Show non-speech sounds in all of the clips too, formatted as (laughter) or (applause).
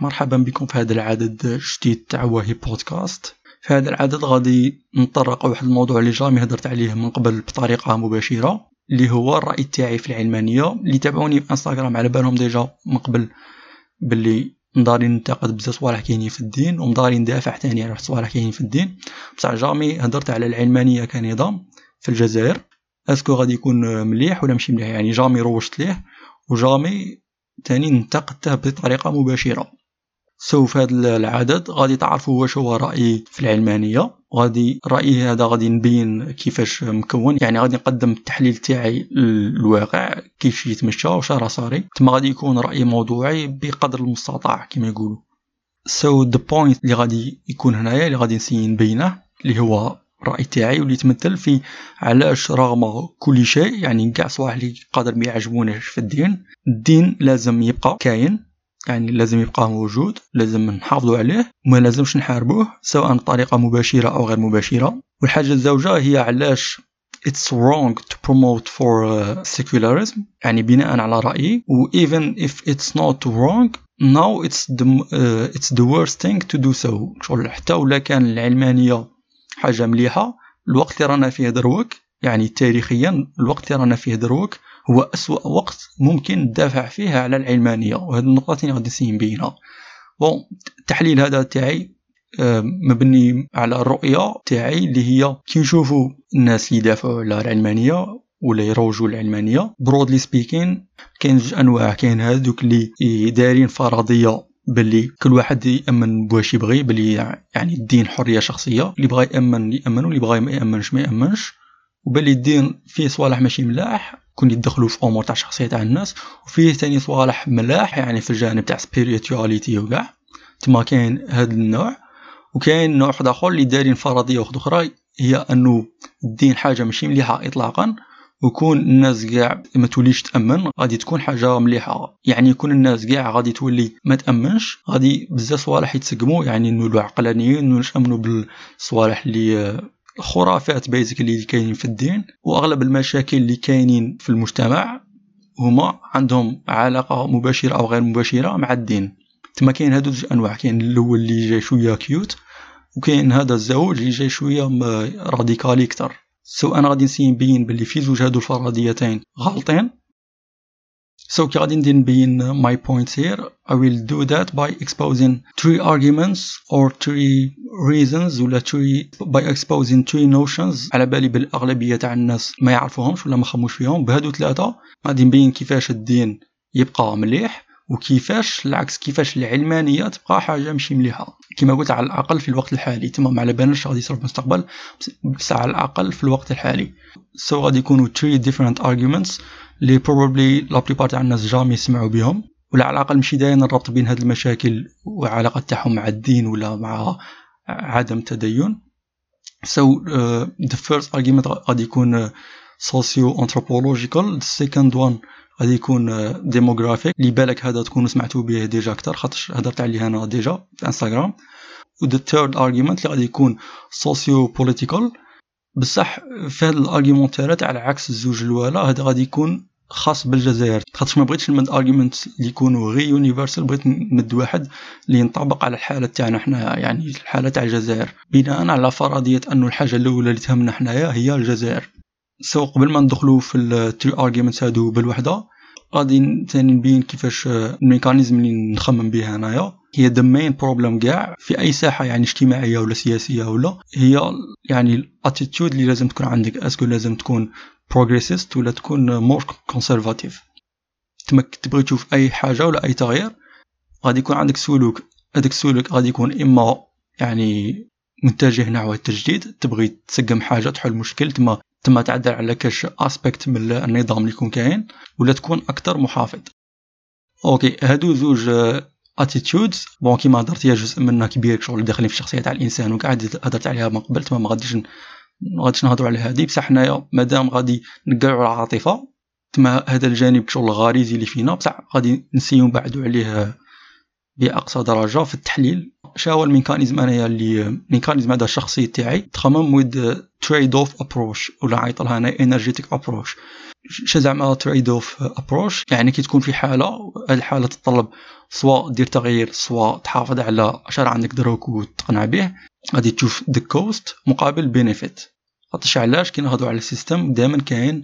مرحبا بكم في هذا العدد الجديد تاع وهي بودكاست. في هذا العدد غادي نطرق واحد الموضوع اللي jamais هدرت عليه من قبل بطريقة مباشرة اللي هو الرأي تاعي في العلمانية. اللي تابعوني في إنستغرام على بالهم déjà من قبل باللي مداري ننتقد بزاف صوالح كاينين في الدين ومداري ندافع تاني على صوالح كاينين في الدين. بصح jamais هدرت على العلمانية كنظام في الجزائر. est-ce que غادي يكون مليح ولا ماشي مليح؟ يعني jamais روجت ليه و jamais تاني ننتقده بطريقة مباشرة. so في هذا العدد. غادي تعرفوا واش هو رأيي في العلمانية. غادي رأيي هذا غادي نبين كيفاش مكون. يعني غادي نقدم التحليل تاعي للواقع كيفاش يتمشى واش راه صاري. تما غادي يكون رأي موضوعي بقدر المستطاع كما يقولوا. so the point اللي غادي يكون هنايا اللي غادي نسيي نبينه اللي هو الرأي تاعي واللي يتمثل في علاش رغم كل شيء يعني كاع صوالح اللي قادر ما يعجبوناش في الدين الدين لازم يبقى كاين. يعني لازم يبقى موجود لازم نحافظوا عليه وما لازمش نحاربوه سواء بطريقة مباشرة أو غير مباشرة. والحاجة الزوجة هي علاش it's wrong to promote for uh, secularism يعني بناء على رأيي و even if it's not wrong now it's the, uh, it's the worst thing to do so. شغل حتى ولا كان العلمانية حاجة مليحة الوقت اللي رانا فيه دروك يعني تاريخيا الوقت اللي رانا فيه دروك. هو أسوأ وقت ممكن ندافع فيه على العلمانية وهذه النقطة اللي غادي نسيي نبينها bon التحليل هذا تاعي آه، مبني على الرؤية تاعي اللي هي كي نشوفوا الناس اللي يدافعوا على العلمانية ولا يروجوا العلمانية. broadly speaking كاين جوج أنواع كاين هذوك اللي دايرين فرضية باللي كل واحد يأمن بواش يبغي باللي يعني الدين حرية شخصية اللي بغى يأمن يأمن واللي بغى ما يأمنش ما يأمنش وباللي الدين فيه صوالح ماشي ملاح. كون يدخلوا في أمور تاع شخصية تاع الناس وفيه ثاني صوالح ملاح يعني في الجانب تاع سبيريتواليتي وكاع. تما كاين هذا النوع وكاين نوع واحد آخر اللي دايرين فرضية واحدة أخرى هي أنه الدين حاجة ماشي مليحة اطلاقا وكون الناس كاع ما توليش تأمن غادي تكون حاجة مليحة. يعني يكون الناس كاع غادي تولي ما تأمنش غادي بزاف صوالح يتسقموا يعني نولوا عقلانيين نامنوا بالصوالح اللي خرافات basically اللي كاينين في الدين وأغلب المشاكل اللي كاينين في المجتمع هما عندهم علاقة مباشرة أو غير مباشرة مع الدين. تما كاين هادو جوج أنواع كاين الأول اللي جاي شوية cute وكاين هذا الزوج اللي جاي شوية راديكالي أكثر. so أنا غادي نسيي نبين باللي في زوج هادو الفرضيتين غالطين. So كي غادي ندير نبين my points here I will do that by exposing three arguments or three reasons ولا three by exposing three notions. على بالي بالأغلبية تاع الناس ما يعرفوهمش ولا ما خموش فيهم. بهادو ثلاثة غادي نبين كيفاش الدين يبقى مليح وكيفاش العكس كيفاش العلمانية تبقى حاجة ماشي مليحة. كما قلت على الأقل في الوقت الحالي تمام على بالناش غادي يصير في المستقبل بس على الأقل في الوقت الحالي. so so غادي يكونوا three different arguments. اللي probably la plupart تاع الناس jamais يسمعوا بهم. ولا على الأقل ماشي داين الربط بين هذه المشاكل والعلاقه تاعهم مع الدين ولا مع عدم التدين uh, the first argument غادي يكون anthropological the second one غادي يكون demographic. اللي بالك هذا تكونوا سمعتوا به déjà أكثر خاطر هضرت عليه أنا ديجا في انستغرام و the third argument اللي غادي يكون socio political بصح في هاد ال argument يرات على عكس الزوج الوالا هذا غادي يكون خاص بالجزائر. خاطر ما بغيتش نمد argument اللي يكونوا غير universal بغيت نمد واحد اللي ينطبق على الحالة تاعنا حنا يعني الحالة تاع الجزائر. بناء على فرضية انه الحاجة الأولى اللي تهمنا حنايا هي الجزائر. so قبل ما ندخلوا في ال three arguments هادو بالوحدة غادي ثاني نبين كيفاش ال mechanism اللي نخمم به انايا هي the main problem كاع في أي ساحة يعني اجتماعية ولا سياسية ولا هي يعني ال attitude اللي لازم تكون عندك. est-ce que لازم تكون progressiste ولا تكون more conservative تما تبغي تشوف أي حاجة ولا أي تغيير غادي يكون عندك سلوك. هذاك السلوك غادي يكون إما يعني متجه نحو التجديد تبغي تسقم حاجة تحل مشكل تما تما تعدل على كاش aspect من النظام اللي يكون كاين ولا تكون أكثر محافظ. okay هادو زوج attitudes bon كيما هضرت هي جزء منها كبير شغل داخلين في الشخصية تاع الإنسان وقاعد هضرت عليها من قبل تما ما غاديش ما غاديش نهضروا على هذه. بصح حنايا مادام غادي نقلعوا على العاطفة تما هذا الجانب شغل غريزي اللي فينا. بصح غادي نسيو نبعدوا عليه بأقصى درجة في التحليل. هو ال mechanism أنايا اللي ال mechanism هذا الشخصي تاعي. تخمم with trade-off approach ولا عيط لها أنا energetic approach ش زعما trade-off approach يعني كي تكون في حالة هذه الحالة تتطلب سواء دير تغيير سواء تحافظ على شراه عندك دروك وتقنع به. غادي تشوف the cost مقابل benefit خاطرش علاش كي نهضروا على ال system. دائما كاين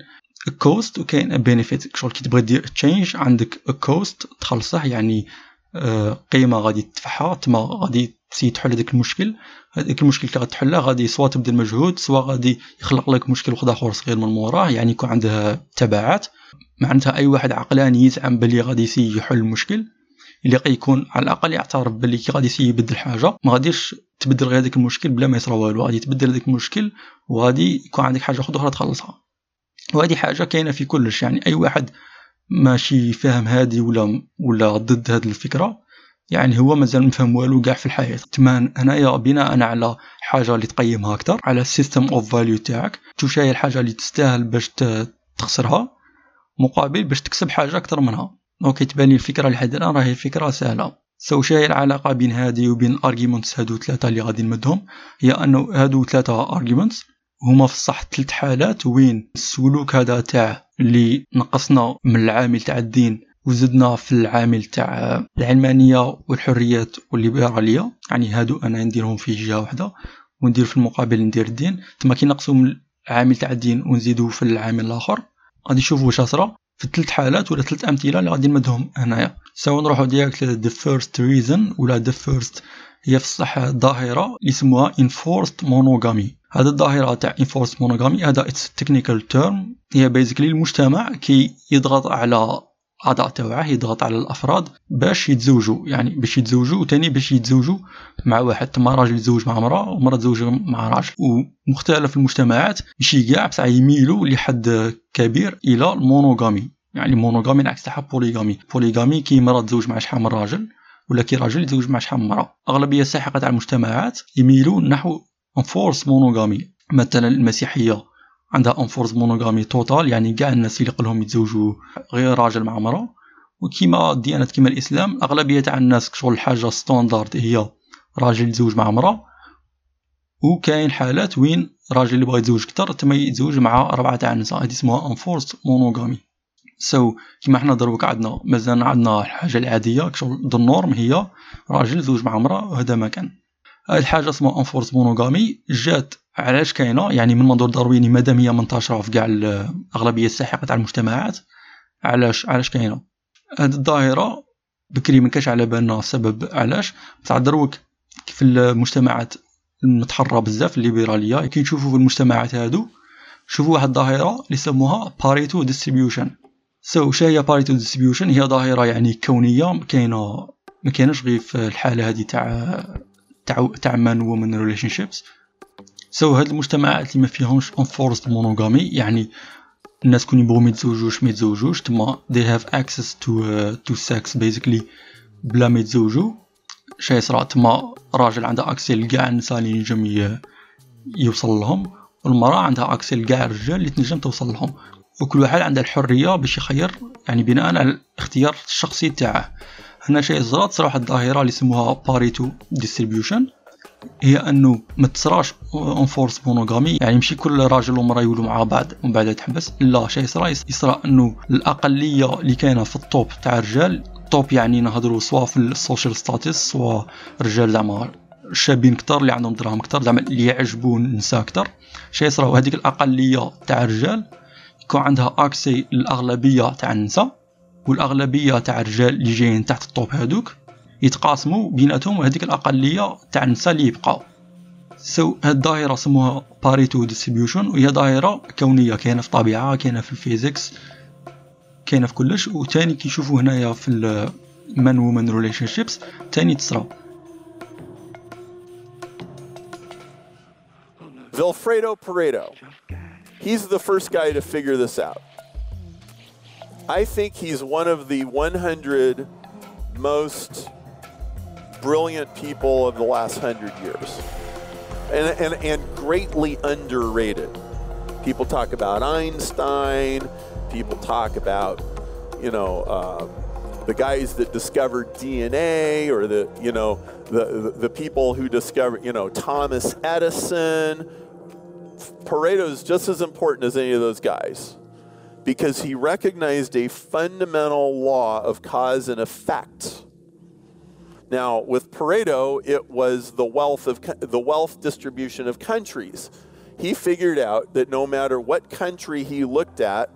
cost وكاين benefit شغل كي تبغي دير change عندك cost تخلصه يعني آه، قيمة غادي تدفعها تما غادي تسيي تحل هذاك المشكل. هذاك المشكل كي غادي تحله غادي سواء تبذل مجهود سواء غادي يخلق لك مشكل واحد اخر صغير من موراه يعني يكون عنده تبعات. معناتها أي واحد عقلاني يزعم بلي غادي يسيي يحل المشكل اللي يكون على الأقل يعترف بلي كي غادي يسيي يبدل حاجة. ما غاديش تبدل غير هذاك المشكل بلا ما يصرى والو. غادي تبدل هذاك المشكل وغادي يكون عندك حاجة أخرى تخلصها. وهذه حاجة كاينة في كلش. يعني أي واحد ماشي فاهم هادي ولا ولا ضد هاد الفكرة يعني هو مازال مفهم والو كاع في الحياة. تما هنايا بناء على حاجة اللي تقيمها أكثر على ال system of value تاعك. تشوف هي الحاجة اللي تستاهل باش تخسرها مقابل باش تكسب حاجة أكثر منها. okay تبان الفكرة لحد هنا راهي فكرة سهلة. so شا هي العلاقة بين هادي وبين ال arguments هادو ثلاثة اللي غادي نمدهم. هي أنه هادو ثلاثة arguments هما في الصح ثلاث حالات. وين السلوك هذا تاع اللي نقصنا من العامل تاع الدين وزدنا في العامل تاع العلمانية والحريات والليبرالية. يعني هادو أنا نديرهم في جهة واحدة وندير في المقابل ندير الدين. تما كي نقصوا من العامل تاع الدين ونزيدو في العامل الآخر غادي نشوفوا واش صرا في ثلاث حالات ولا ثلاث أمثلة اللي غادي نمدهم هنايا. so نروحوا direct the first reason ولا the first هي في الصح ظاهرة اللي يسموها enforced monogamy. هذا الظاهرة تاع enforced monogamy هذا it's technical term هي basically المجتمع كي يضغط على أعضاء تاعه يضغط على الأفراد باش يتزوجوا. يعني باش يتزوجوا وثاني باش يتزوجوا مع واحد. تما راجل يتزوج مع امرأة ومرأة تزوج مع راجل. ومختلف المجتمعات ماشي كاع بصح يميلوا لحد كبير إلى ال monogamy. يعني ال monogamy العكس تاعها polygamy polygamy كي مراه تزوج مع شحال من راجل ولا كي راجل يتزوج مع شحال من مرأة. أغلبية الساحقة تاع المجتمعات يميلوا نحو enforced monogamy مثلا المسيحية عندها enforced monogamy total يعني كاع الناس اللي قلهم يتزوجوا غير راجل مع مرأة. وكيما الديانات كيما الإسلام أغلبية تاع الناس شغل حاجة standard هي راجل يتزوج مع مرأة. وكاين حالات وين راجل اللي بغى يتزوج أكثر تما يتزوج مع أربعة تاع النساء. هذه اسمها enforced monogamy so, كيما حنا دروك عندنا مازال عندنا الحاجة العادية شغل ال norm هي راجل يتزوج مع مرأة وهذا ما كان. هاد الحاجة اسمها enforced monogamy جات علاش كاينة؟ يعني من منظور دارويني مادام هي منتشرة في كاع الاغلبيه الساحقه تاع المجتمعات علاش علاش كاينة؟ هاد الظاهرة بكري ما كاش على بالنا السبب علاش. بصح دروك في المجتمعات المتحرة بزاف الليبرالية كي نشوفوا في المجتمعات هادو شوفوا واحد الظاهرة اللي يسموها Pareto distribution so, هي Pareto distribution هي ظاهرة يعني كونية. كاينة ما كاينش غير في الحالة هذه تاع تاع تاع man woman relationships so هاد المجتمعات اللي ما فيهمش enforced monogamy يعني الناس كون يبغوا ما يتزوجوش ما يتزوجوش. تما they have access to uh, to sex basically بلا ما يتزوجوا. شي يصرا تما راجل عنده accès لكاع النساء اللي ينجم يوصل لهم. والمرأة عندها accès لكاع الرجال اللي تنجم توصل لهم. وكل واحد عنده الحرية باش يخير يعني بناء على الاختيار الشخصي تاعه. هنا شيء صرات صراحة الظاهرة اللي يسموها Pareto distribution هي أنه ما تصراش enforced monogamy يعني ماشي كل راجل ومرأة يولوا مع بعض ومن بعد تحبس لا شيء يصرى يصرى أنه الأقلية اللي كاينة في ال top تاع الرجال ال top يعني نهضروا سواء في ال social status سواء رجال زعما شابين كتر اللي عندهم دراهم كتر زعما اللي يعجبوا النساء كتر شيء يصرى وهذيك الأقلية تاع الرجال يكون عندها accès لاغلبيه تاع النساء والأغلبية تاع الرجال اللي جايين تحت ال top هذوك يتقاسموا بيناتهم وهذيك الأقلية تاع النساء اللي يبقاو. so هاد الظاهره سموها Pareto distribution وهي ظاهره كونية كاينة في الطبيعة كاينة في ال physics كاينة في كلش. وثاني كيشوفوا هنايا في المان وومن ريليشن شيبس ثاني تصرا Vilfredo Pareto. He's the first guy to figure this out. I think he's one of the 100 most brilliant people of the last hundred years and, and, and greatly underrated. People talk about Einstein, people talk about, you know, uh, the guys that discovered DNA or the, you know, the, the people who discovered, you know, Thomas Edison. Pareto is just as important as any of those guys because he recognized a fundamental law of cause and effect. Now, with Pareto, it was the wealth of the wealth distribution of countries. He figured out that no matter what country he looked at,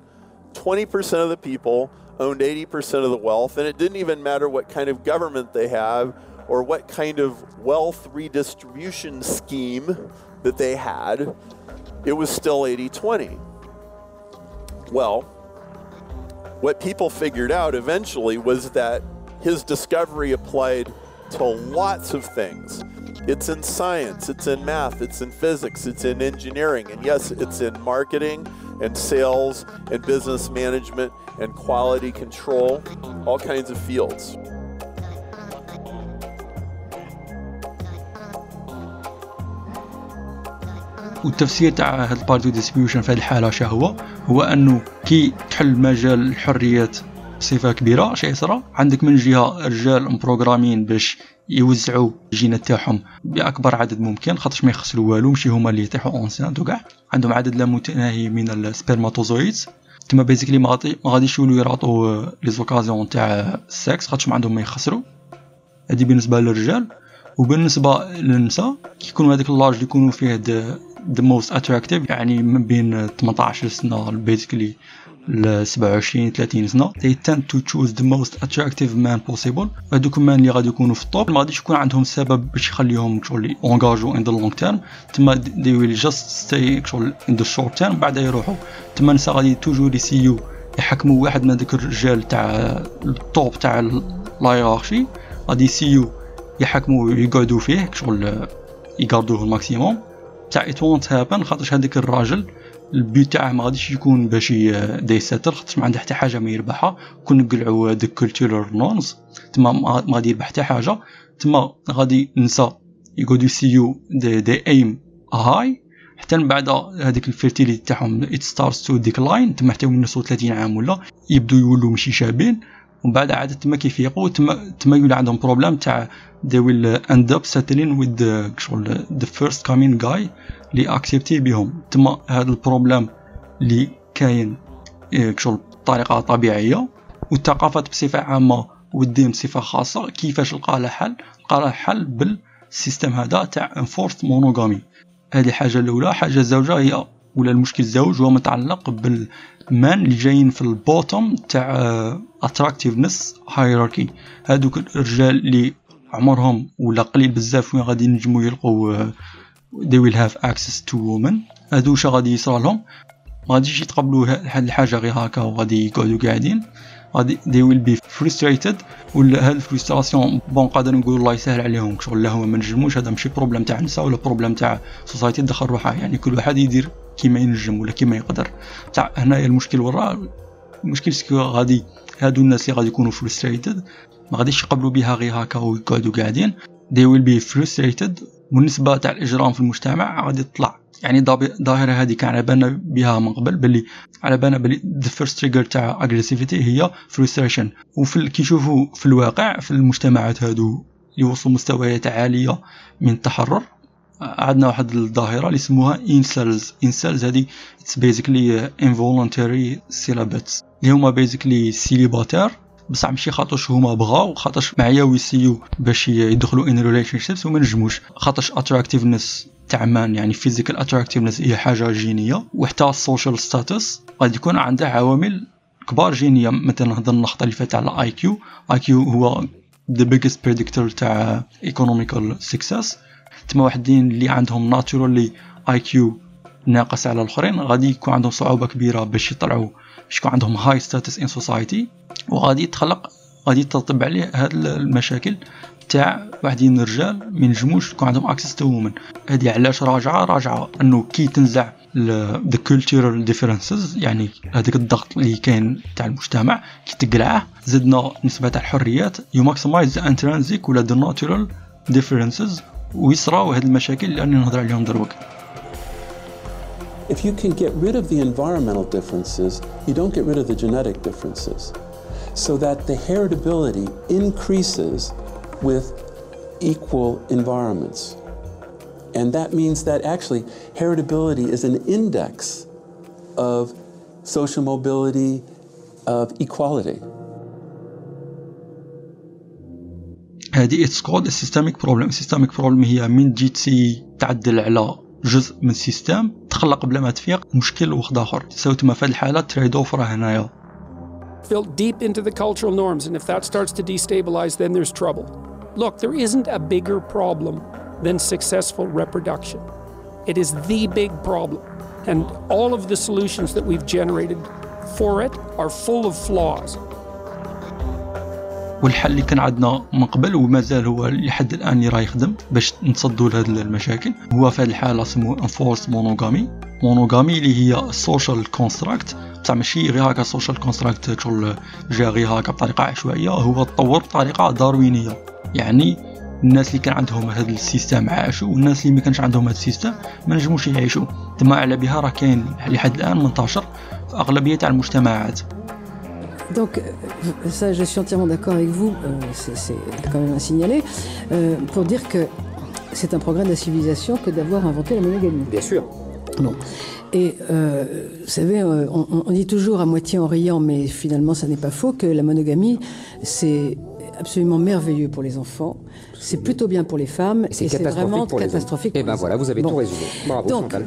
20% of the people owned 80% of the wealth, and it didn't even matter what kind of government they have or what kind of wealth redistribution scheme that they had, it was still 80 20. Well, what people figured out eventually was that his discovery applied to lots of things. It's in science, it's in math, it's in physics, it's in engineering, and yes, it's in marketing and sales and business management and quality control, all kinds of fields. والتفسير تاع هاد ال Pareto distribution في هذه الحالة شا هو؟ أنه كي تحل مجال الحريات بصفة كبيرة شي يصرى عندك من جهة رجال مبروغرامين باش يوزعوا الجينات تاعهم بأكبر عدد ممكن خاطرش ما يخسروا والو ماشي هما اللي يطيحوا enceintes وكاع عندهم عدد لا متناهي من ال spermatozoids تما basically ما غاديش يولوا يراطوا les occasions تاع السكس خاطرش ما عندهم ما يخسروا. هذه بالنسبة للرجال. وبالنسبة للنساء كيكونوا هذيك l'âge اللي يكونوا فيه the most attractive يعني من بين 18 سنة basically ل 27 30 سنة. They tend to choose the most attractive man possible. هذوك ال men اللي غادي يكونوا في ال top ما غاديش يكون عندهم سبب باش يخليهم شغل engagé in the long term تما they will just stay شغل in the short term بعدا يروحوا. تما النساء غادي toujours يسيو يحكموا واحد من ذوك الرجال تاع ال top تاع l'hiérarchie غادي يسيو يحكموا يقعدوا فيه شغل يقعدوه ال maximum تاع won't happen خاطرش هذاك الراجل ال but تاعه ما غاديش يكون باش they settle خاطر ما عنده حتى حاجة ما يربحها. كون نقلعوا ديك cultural norms تما ما غادي يربح حتى حاجة. تما غادي النسا يقعدوا يسيو they, they aim high حتى من بعد هذيك ال fertility تاعهم it starts to decline تما حتى من 30 عام ولا يبدو يولوا ماشي شابين. ومن بعد عاد تما كيفيقوا تما تما يولي عندهم problème تاع they will end up settling with the شغل the first coming guy اللي اكسبتي بهم. تما هذا البروبليم اللي كاين شغل بطريقة طبيعية والثقافات بصفة عامة والدين بصفة خاصة كيفاش لقى لها حل؟ لقى لها حل بالسيستم هذا تاع انفورست مونوغامي هذه حاجة الأولى. حاجة الزوجة هي ولا المشكل الزوج هو متعلق بالمان اللي جايين في البوتوم تاع اتراكتيفنس هايراركي هادوك الرجال اللي عمرهم ولا قليل بزاف وين غادي ينجموا يلقوا they will have access to women. هادو واش غادي يصرى لهم؟ ما غاديش يتقبلوا هاد الحاجة غير هكا وغادي يقعدوا قاعدين. غادي they will be frustrated ولا هاد ال frustration bon قادر نقول الله يسهل عليهم شغل لا هما ما نجموش هذا ماشي problème تاع النساء ولا problème تاع society دخل روحها يعني كل واحد يدير كيما ينجم ولا كيما يقدر. تاع هنايا المشكل وراء المشكل c'est que غادي هادو الناس اللي غادي يكونوا frustrated ما غاديش يقبلوا بها غير هكا ويقعدوا قاعدين. They will be frustrated والنسبة تاع الإجرام في المجتمع غادي تطلع. يعني هذه كان على بالنا بها من قبل باللي على بالنا باللي the first trigger تاع aggressivity هي frustration. وفي كي يشوفوا في الواقع في المجتمعات هادو اللي وصلوا مستويات عالية من التحرر. عندنا واحد الظاهرة اللي يسموها incels. incels هذه it's basically involuntary celibates اللي هما basically célibataire بصح ماشي خاطرش هما بغاو خاطرش معايا ويسيو باش يدخلوا in relationships وما نجموش. خاطرش attractiveness تاع men يعني physical attractiveness هي حاجة جينية وحتى ال social status غادي يكون عنده عوامل كبار جينية. مثلا نهضر النقطه اللي فاتت على IQ IQ هو the biggest predictor تاع economical success تما واحدين اللي عندهم naturally IQ ناقص على الآخرين. غادي يكون عندهم صعوبة كبيرة باش يطلعوا باش يكون عندهم high status in society وغادي يتخلق غادي يترتب عليه هاد المشاكل تاع واحدين الرجال ما ينجموش يكون عندهم access to women هادي علاش راجعة؟ راجعة إنه كي تنزع the cultural differences يعني هذاك الضغط اللي كاين تاع المجتمع كي تقلعه زدنا نسبة تاع الحريات you maximize the intrinsic ولا the natural ديفرنسز ويصراو هاد المشاكل اللي راني نهضر عليهم دروك. If you can get rid of the environmental differences, you don't get rid of the genetic differences. so that the heritability increases with equal environments. And that means that actually heritability is an index of social mobility, of equality. هذه اتس كولد سيستميك بروبلم سيستميك بروبلم هي من تجي تسي تعدل على جزء من السيستم تخلق بلا ما تفيق مشكل واحد اخر تساوي تما في الحاله تريد اوف راه هنايا built deep into the cultural norms and if that starts to destabilize then there's trouble look there isn't a bigger problem than successful reproduction it is the big problem and all of the solutions that we've generated for it are full of flaws والحل اللي كان عندنا من قبل ومازال هو لحد الآن اللي راه يخدم باش نتصدوا لهذه المشاكل هو في هذه الحالة سموه enforced monogamy monogamy اللي هي social construct بصح ماشي غير هكا social construct شغل جا غير هكا بطريقة عشوائية هو تطور بطريقة داروينية. يعني الناس اللي كان عندهم هذا ال system عاشوا والناس اللي ما كانش عندهم هذا ال system ما نجموش يعيشوا. تما على بها راه كاين لحد الآن منتشر في أغلبية تاع المجتمعات. Donc, euh, ça, je suis entièrement d'accord avec vous, euh, c'est quand même à signaler, euh, pour dire que c'est un progrès de la civilisation que d'avoir inventé la monogamie. Bien sûr. Bon. Et euh, vous savez, on, on, dit toujours à moitié en riant, mais finalement, ça n'est pas faux, que la monogamie, c'est absolument merveilleux pour les enfants, c'est plutôt bien pour les femmes, et c'est vraiment catastrophique. Et eh ben voilà, vous avez bon. tout résumé. Bravo, Donc, Chantal.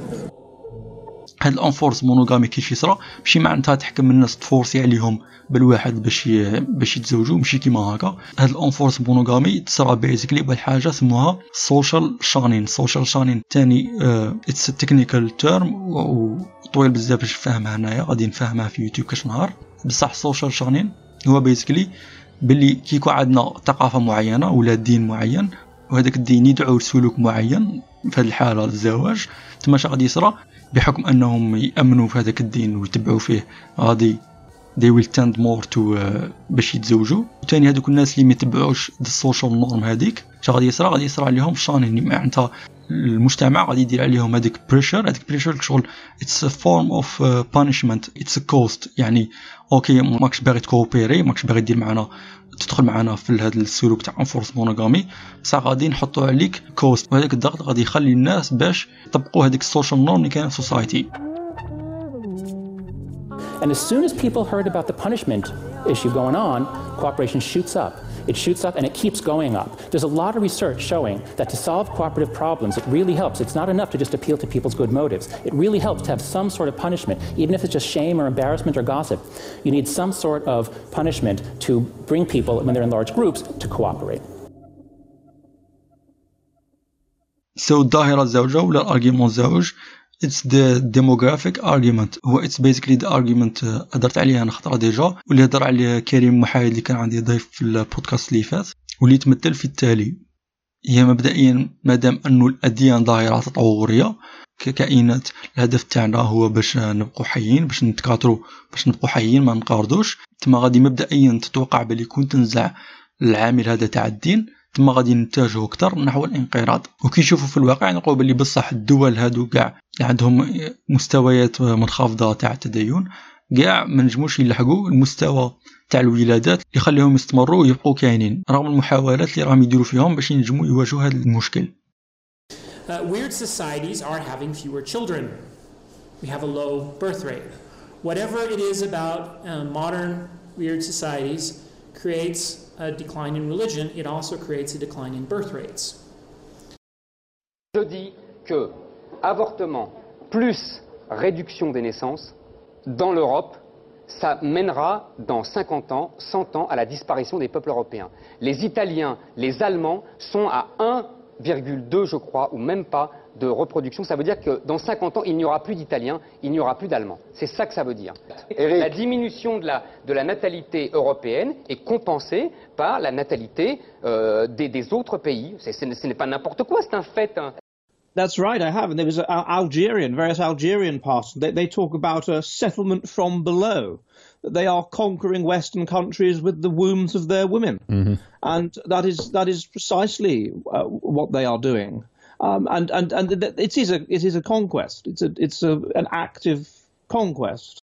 هاد ال enforced monogamy كيفاش يصرا ماشي معناتها تحكم الناس تفورسي عليهم بالواحد باش باش يتزوجوا ماشي كيما هكا. هاد ال enforced monogamy تصرا basically بواحد حاجة سموها social shaming. social shaming ثاني it's technical term وطويل بزاف باش نفهمها هنايا غادي نفهمها في يوتيوب كاش نهار. بصح social shaming هو basically باللي كيكون عندنا ثقافة معينة ولا دين معين وهذاك الدين يدعو لسلوك معين في هذه الحالة الزواج تما غادي يصرى بحكم أنهم يأمنوا في هذاك الدين ويتبعوا فيه. غادي they will tend more to uh, باش يتزوجوا. وثاني هذوك الناس اللي ما يتبعوش ال social norm هذيك اش غادي يصرى؟ غادي يصرى عليهم shaming معناتها المجتمع غادي يدير عليهم هذيك pressure هذيك pressure شغل it's form of punishment it's cost يعني okay ماكش باغي تكوبيري ماكش باغي دير معنا تدخل معنا في هذا السلوك تاع enforced monogamy بصح غادي نحطوا عليك كوست وهذاك الضغط غادي يخلي الناس باش يطبقوا هذيك السوشيال نورم اللي كاينة في السوسايتي And as soon as people heard about the punishment issue going on, cooperation shoots up. It shoots up and it keeps going up. There's a lot of research showing that to solve cooperative problems, it really helps. It's not enough to just appeal to people's good motives. It really helps to have some sort of punishment, even if it's just shame or embarrassment or gossip. You need some sort of punishment to bring people, when they're in large groups, to cooperate. So الظاهرة الزوجة ولا الارجيومون الزوج it's the demographic argument. هو it's basically the argument هدرت عليها أنا خطرة déjà واللي هدر عليه كريم محايد اللي كان عندي ضيف في البودكاست اللي فات واللي يتمثل في التالي. هي مبدئيا مادام انه الأديان ظاهرة تطورية ككائنات الهدف تاعنا هو باش نبقوا حيين باش نتكاثروا باش نبقوا حيين ما نقاردوش. تما غادي مبدئيا تتوقع بلي كون تنزع العامل هذا تاع الدين. تما غادي نتجهوا أكثر نحو الانقراض وكي نشوفوا في الواقع نلقاو بلي بصح الدول هادو كاع عندهم مستويات منخفضة تاع التدين كاع ما نجموش يلحقوا المستوى تاع الولادات اللي يخليهم يستمروا ويبقوا كاينين رغم المحاولات اللي راهم يديروا فيهم باش ينجموا يواجهوا هذا المشكل Uh, weird societies are having fewer children. We have a low birth rate. Whatever it is about uh, modern weird societies creates a decline in religion, it also creates a decline in birth rates. Je dis que avortement plus réduction des naissances dans l'Europe, ça mènera dans 50 ans, 100 ans à la disparition des peuples européens. Les Italiens, les Allemands sont à 1,2 je crois, ou même pas, de reproduction. Ça veut dire que dans 50 ans, il n'y aura plus d'Italiens, il n'y aura plus d'Allemands. C'est ça que ça veut dire. Eric. La diminution de la, de la natalité européenne est compensée par la natalité euh, des, des autres pays. C'est- c'est- ce n'est pas n'importe quoi, c'est un fait. hein. That's right, I have. And there was a, Algerian, various Algerian pastors. They, they talk about a settlement from below. They are conquering Western countries with the wombs of their women, and that is that is precisely uh, what they are doing. Um, and and and it is a it is a conquest. It's a it's a, an active conquest.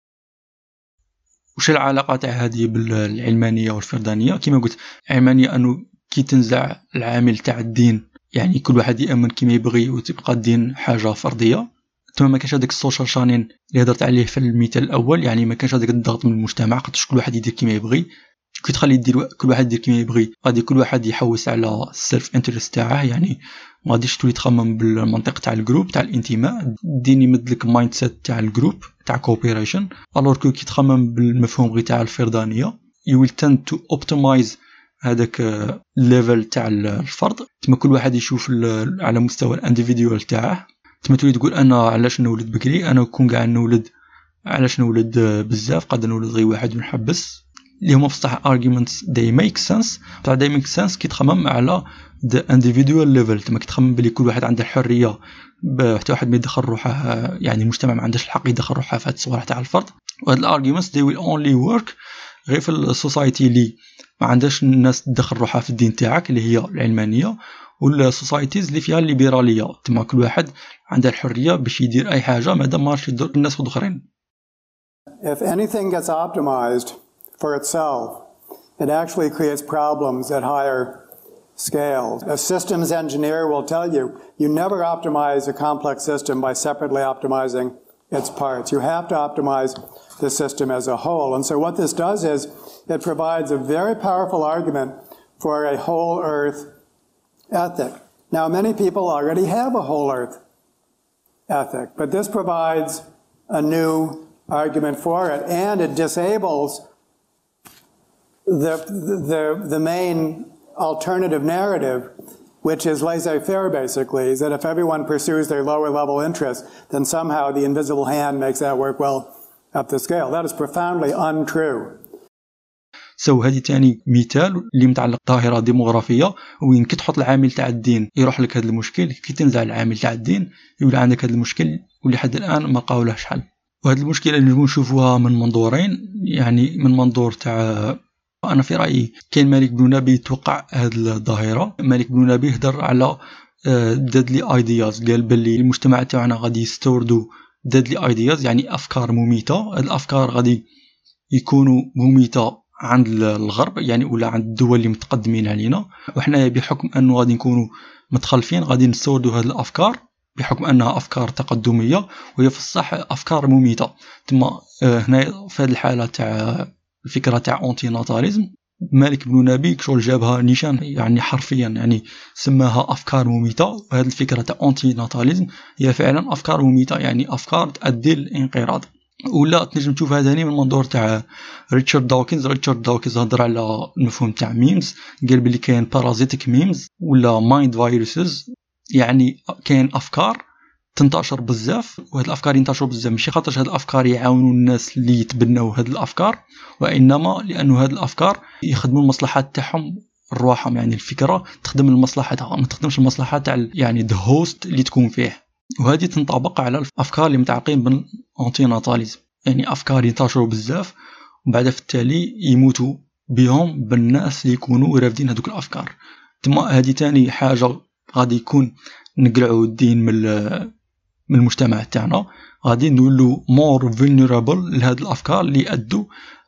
وش العلاقه تاع هذه بالعلمانية والفردانية كما قلت العلمانية أنه كي تنزع العامل تاع الدين يعني كل واحد يأمن كما يبغي وتبقى الدين حاجة فردية ثم ما كانش هذاك السوشيال شانين اللي هضرت عليه في المثال الأول يعني ما كانش هذاك الضغط من المجتمع قدش كل واحد يدير كما يبغي كي تخلي يدير كل واحد يدير كما يبغي. غادي كل واحد يحوس على ال self interest تاعه يعني ما غاديش تولي تخمم بالمنطق تاع ال group تاع الانتماء. الدين يمد لك mindset تاع ال group تاع cooperation alors que كي تخمم بالمفهوم غير تاع الفردانية you will tend to optimize هذاك ال level تاع الفرد. تما كل واحد يشوف على مستوى ال individual تاعه. تما تولي تقول أنا علاش نولد بكري؟ أنا كون كاع نولد علاش نولد بزاف؟ قادر نولد غير واحد ونحبس. اللي هما بصح arguments they make sense. بصح they make sense كي تخمم على the individual level. تما كي تخمم بلي كل واحد عنده الحريه حتى واحد ما يدخل روحه يعني المجتمع ما عندهش الحق يدخل روحه في هاد الصوالح تاع الفرد. وهاد ال arguments they will only work غير في ال society اللي ما عندهاش الناس تدخل روحها في الدين تاعك اللي هي العلمانية وال societies اللي فيها الليبرالية. تما كل واحد عنده الحرية باش يدير أي حاجة مادام ما يضر الناس الآخرين. If anything gets optimized for itself, it actually creates problems at higher scales. A systems engineer will tell you, you never optimize a complex system by separately optimizing its parts. You have to optimize the system as a whole. And so what this does is it provides a very powerful argument for a whole earth ethic. Now, many people already have a whole earth ethic, but this provides a new argument for it, and it disables the, the, the main alternative narrative, which is laissez faire basically, is that if everyone pursues their lower level interests, then somehow the invisible hand makes that work well up the scale. That is profoundly untrue. so هذه تاني مثال اللي متعلق ظاهره ديموغرافيه وين كي تحط العامل تاع الدين يروح لك هذا المشكل كي تنزع العامل تاع الدين يولي عندك هذا المشكل واللي حد الان ما لقاولهش حل وهذه المشكلة اللي نشوفوها من منظورين يعني من منظور تاع أنا في رأيي كاين مالك بن نبي توقع هذه الظاهرة. مالك بن نبي هدر على deadly ideas قال باللي المجتمع تاعنا غادي يستوردوا deadly ideas يعني أفكار مميتة. الأفكار غادي يكونوا مميتة عند الغرب يعني ولا عند الدول اللي متقدمين علينا وحنا بحكم انه غادي نكونوا متخلفين غادي نستوردوا هذه الأفكار بحكم أنها أفكار تقدمية وهي في الصح أفكار مميتة. ثم هنا في هذه الحالة تاع الفكرة تاع anti-natalisme مالك بن نبي كشغل جابها نيشان يعني حرفيا يعني سماها أفكار مميتة. وهذه الفكرة تاع anti-natalisme هي فعلا أفكار مميتة يعني أفكار تؤدي للانقراض. ولا تنجم تشوف هذا من منظور تاع ريتشارد داوكنز. ريتشارد داوكنز هضر على المفهوم تاع memes قال بلي كاين parasitic memes ولا mind viruses يعني كاين أفكار تنتشر بزاف وهاد الأفكار ينتشروا بزاف. ماشي خاطرش هاد الأفكار يعاونوا الناس اللي يتبناو هاد الأفكار وإنما لأنه هاد الأفكار يخدموا المصلحات تاعهم رواحهم. يعني الفكرة تخدم المصلحة تاعهم ما تخدمش المصلحة تاع يعني the host اللي تكون فيه. وهذه تنطبق على الافكار اللي متعلقين بال antinatalism يعني أفكار ينتشروا بزاف وبعد في التالي يموتوا بهم بالناس اللي يكونوا رافدين هذوك الأفكار. ثم هذه تاني حاجة غادي يكون نقلعوا الدين من من المجتمع تاعنا غادي نولوا مور فولنرابل لهاد الافكار اللي يادوا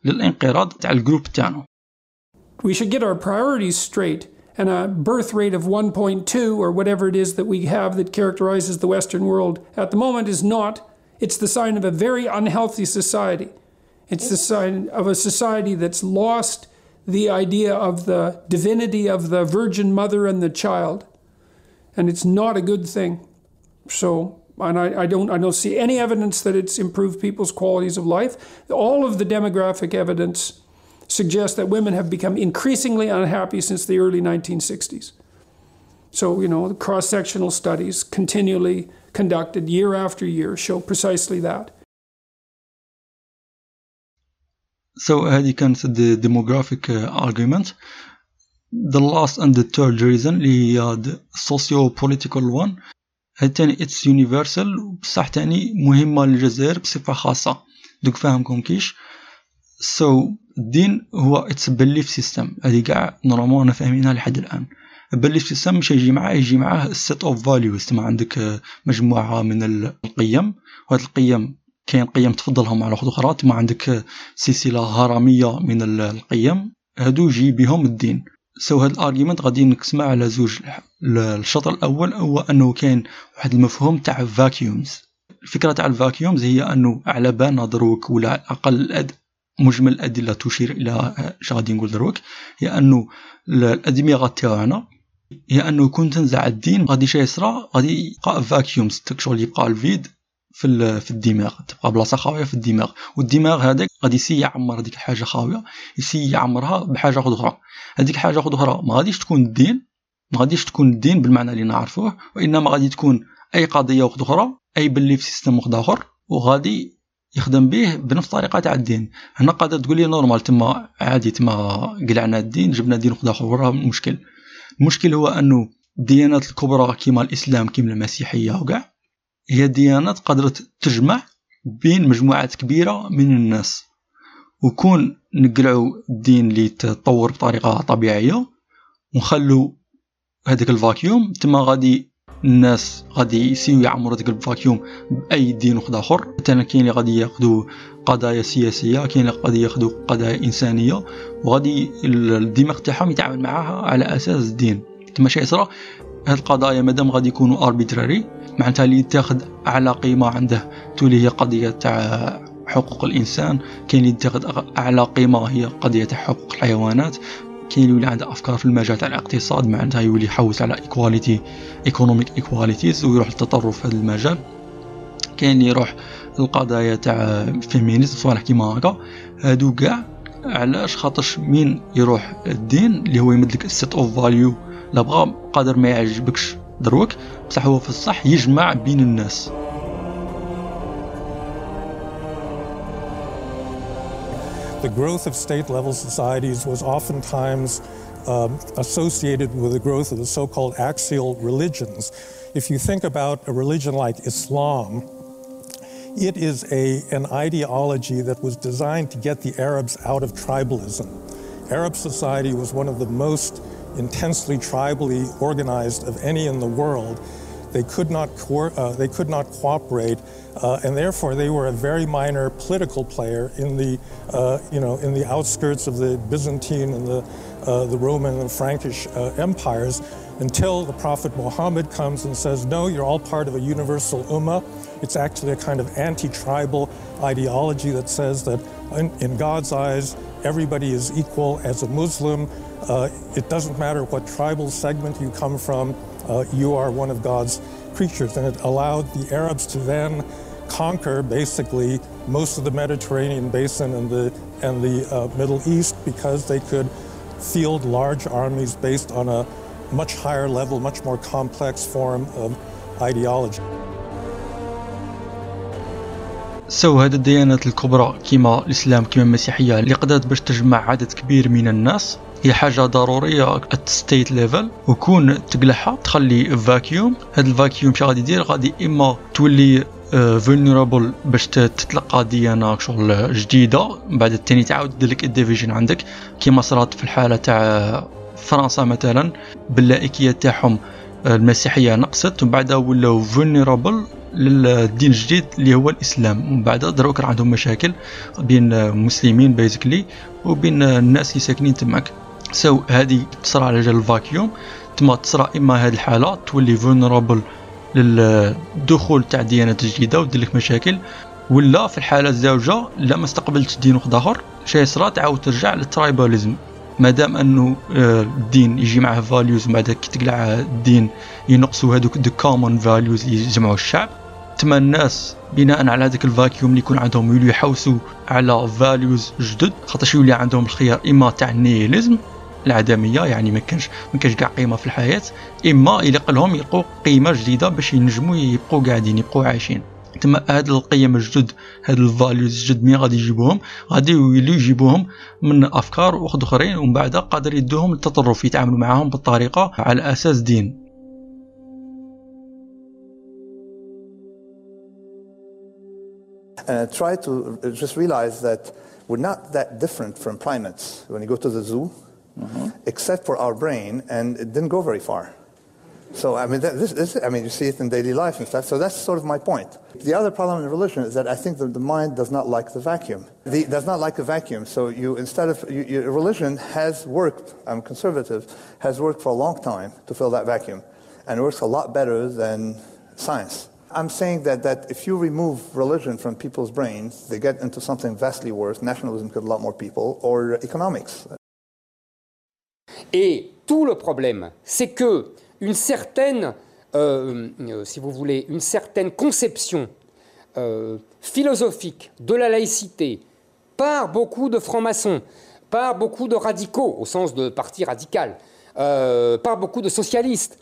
للانقراض تاع الجروب تاعنا We should get our priorities straight and a birth rate of 1.2 or whatever it is that we have that characterizes the Western world at the moment is not. It's the sign of a very unhealthy society. It's the sign of a society that's lost the idea of the divinity of the Virgin Mother and the child. And it's not a good thing. So and I, I, don't I don't see any evidence that it's improved people's qualities of life. All of the demographic evidence suggests that women have become increasingly unhappy since the early 1960s. So you know, cross-sectional studies continually conducted year after year show precisely that. So had you considered the demographic uh, argument? The last and the third reason, the, uh, the socio-political one, هذا تاني it's universal بصح تاني مهمة للجزائر بصفة خاصة. دوك فاهمكم كيش؟ so so, الدين هو it's belief system هذه كاع normalement أنا فاهمينها لحد الآن. belief system مش يجي معاه يجي معاه ال set of values تما عندك مجموعة من القيم وهذه القيم كاين قيم تفضلهم على أخرى. تما عندك سلسلة هرمية من القيم. هادو يجي بهم الدين. so هاد ال argument غادي نقسمها على زوج الشطر الأول هو أنه كاين واحد المفهوم تاع vacuums الفكرة تاع ال vacuums هي أنه على بالنا دروك ولا على الأقل الأد مجمل الأدلة تشير إلى اش غادي نقول دروك هي أنه الادمغه تاعنا هي أنه كون تنزع الدين غادي شي يصرى غادي يبقى vacuums شغل يبقى ال vide. في في الدماغ. تبقى بلاصة خاوية في الدماغ. والدماغ هذاك غادي يسي يعمر هذيك الحاجة خاوية يسي يعمرها بحاجة أخرى. هذيك حاجة أخرى ما غاديش تكون الدين ما غاديش تكون الدين بالمعنى اللي نعرفوه وإنما غادي تكون أي قضية أخرى أي belief system آخر وغادي يخدم به بنفس الطريقة تاع الدين. هنا قادر تقول لي normal تما عادي تما قلعنا الدين جبنا دين آخر وراه المشكل المشكل هو أنه الديانات الكبرى كيما الإسلام كيما المسيحية وكاع هي ديانات قدرت تجمع بين مجموعات كبيرة من الناس. وكون نقلعوا الدين اللي تطور بطريقة طبيعية ونخلو هذاك ال vacuum تما غادي الناس غادي يسيو يعمروا ديك ال vacuum بأي دين واحد آخر. مثلا كاين اللي غادي ياخذوا قضايا سياسية كاين اللي غادي ياخذوا قضايا إنسانية وغادي الدماغ تاعهم يتعامل معاها على أساس الدين. تما شي يصرى هاد القضايا مادام غادي يكونوا arbitrary معناتها اللي يتاخذ أعلى قيمة عنده. تولي هي قضية تاع حقوق الإنسان. كاين اللي يتاخذ أعلى قيمة هي قضية تاع حقوق الحيوانات. كاين اللي يولي عنده أفكار في المجال تاع الاقتصاد. معناتها يولي يحوس على equality economic equalities ويروح للتطرف في هذا المجال. كاين اللي يروح القضايا تاع feminism صوالح كيما هكا. هادو كاع علاش؟ خاطرش مين يروح الدين؟ اللي هو يمدلك ال set of value لا بغا قادر ما يعجبكش دروك بصح هو في الصح يجمع بين الناس The growth of state level societies was oftentimes um, associated with the growth of the so called axial religions. If you think about a religion like Islam, it is a, an ideology that was designed to get the Arabs out of tribalism. Arab society was one of the most intensely tribally organized of any in the world. They could not, uh, they could not cooperate, uh, and therefore they were a very minor political player in the, uh, you know, in the outskirts of the Byzantine and the, uh, the Roman and Frankish uh, empires until the Prophet Muhammad comes and says, no, you're all part of a universal ummah. It's actually a kind of anti-tribal ideology that says that in, in God's eyes, everybody is equal as a Muslim. Uh, it doesn't matter what tribal segment you come from, uh, you are one of God's creatures. And it allowed the Arabs to then conquer basically most of the Mediterranean basin and the, and the uh, Middle East because they could field large armies based on a much higher level, much more complex form of ideology. so هاد الديانات الكبرى كيما الإسلام كيما المسيحية اللي قدرت باش تجمع عدد كبير من الناس. هي حاجة ضرورية at state level وكون تقلعها تخلي vacuum هاد ال vacuum شي غادي يدير؟ غادي إما تولي vulnerable آه، باش تتلقى ديانة شغل جديدة. بعد الثاني تعاود لك ال division عندك. كيما صرات في الحالة تاع فرنسا مثلا باللائكية تاعهم آه، المسيحية نقصت. ومن بعد ولاو vulnerable للدين الجديد اللي هو الإسلام. ومن بعد دروك راه عندهم مشاكل بين المسلمين basically وبين الناس اللي ساكنين تماك. so هذه تصرى على جال ال vacuum تما تصرى إما هذه الحالة تولي vulnerable للدخول تاع ديانات جديدة ودير لك مشاكل ولا في الحالة الزوجة لا ما استقبلتش دين واحد آخر شي صرا تعاود ترجع لل tribalism مادام أنه آه، الدين يجي معه values ومع ذاك تقلع الدين ينقصوا هذوك the common values اللي يجمعوا الشعب. تما الناس بناء على هذاك ال vacuum اللي يكون عندهم يوليو يحوسوا على values جدد خاطرش يولي عندهم الخيار إما تاع ال nihilism العدمية يعني ما كانش ما كانش كاع قيمة في الحياة إما يلقى لهم يلقوا قيمة جديدة باش ينجموا يبقوا قاعدين يبقوا عايشين. تما هاد القيم الجدد هاد الفاليوز الجدد مين غادي يجيبوهم؟ غادي يوليو يجيبوهم من أفكار واحد أخرين ومن بعد قادر يدوهم التطرف يتعاملوا معاهم بالطريقة على أساس دين. And I try to just realize that we're not that different from primates when you go to the zoo. mm-hmm. except for our brain, and it didn't go very far. So I mean, this, this, I mean, you see it in daily life and stuff. So that's sort of my point. The other problem in religion is that I think that the mind does not like the vacuum. The, does not like a vacuum. So you, instead of you, you, religion has worked. I'm conservative. Has worked for a long time to fill that vacuum, and works a lot better than science. I'm saying that, that if you remove religion from people's brains, they get into something vastly worse. Nationalism could a lot more people, or economics. Et tout le problème, c'est que une certaine, euh, euh, si vous voulez, une certaine conception euh, philosophique de la laïcité par beaucoup de francs-maçons, par beaucoup de radicaux, au sens de parti radical, par beaucoup de socialistes,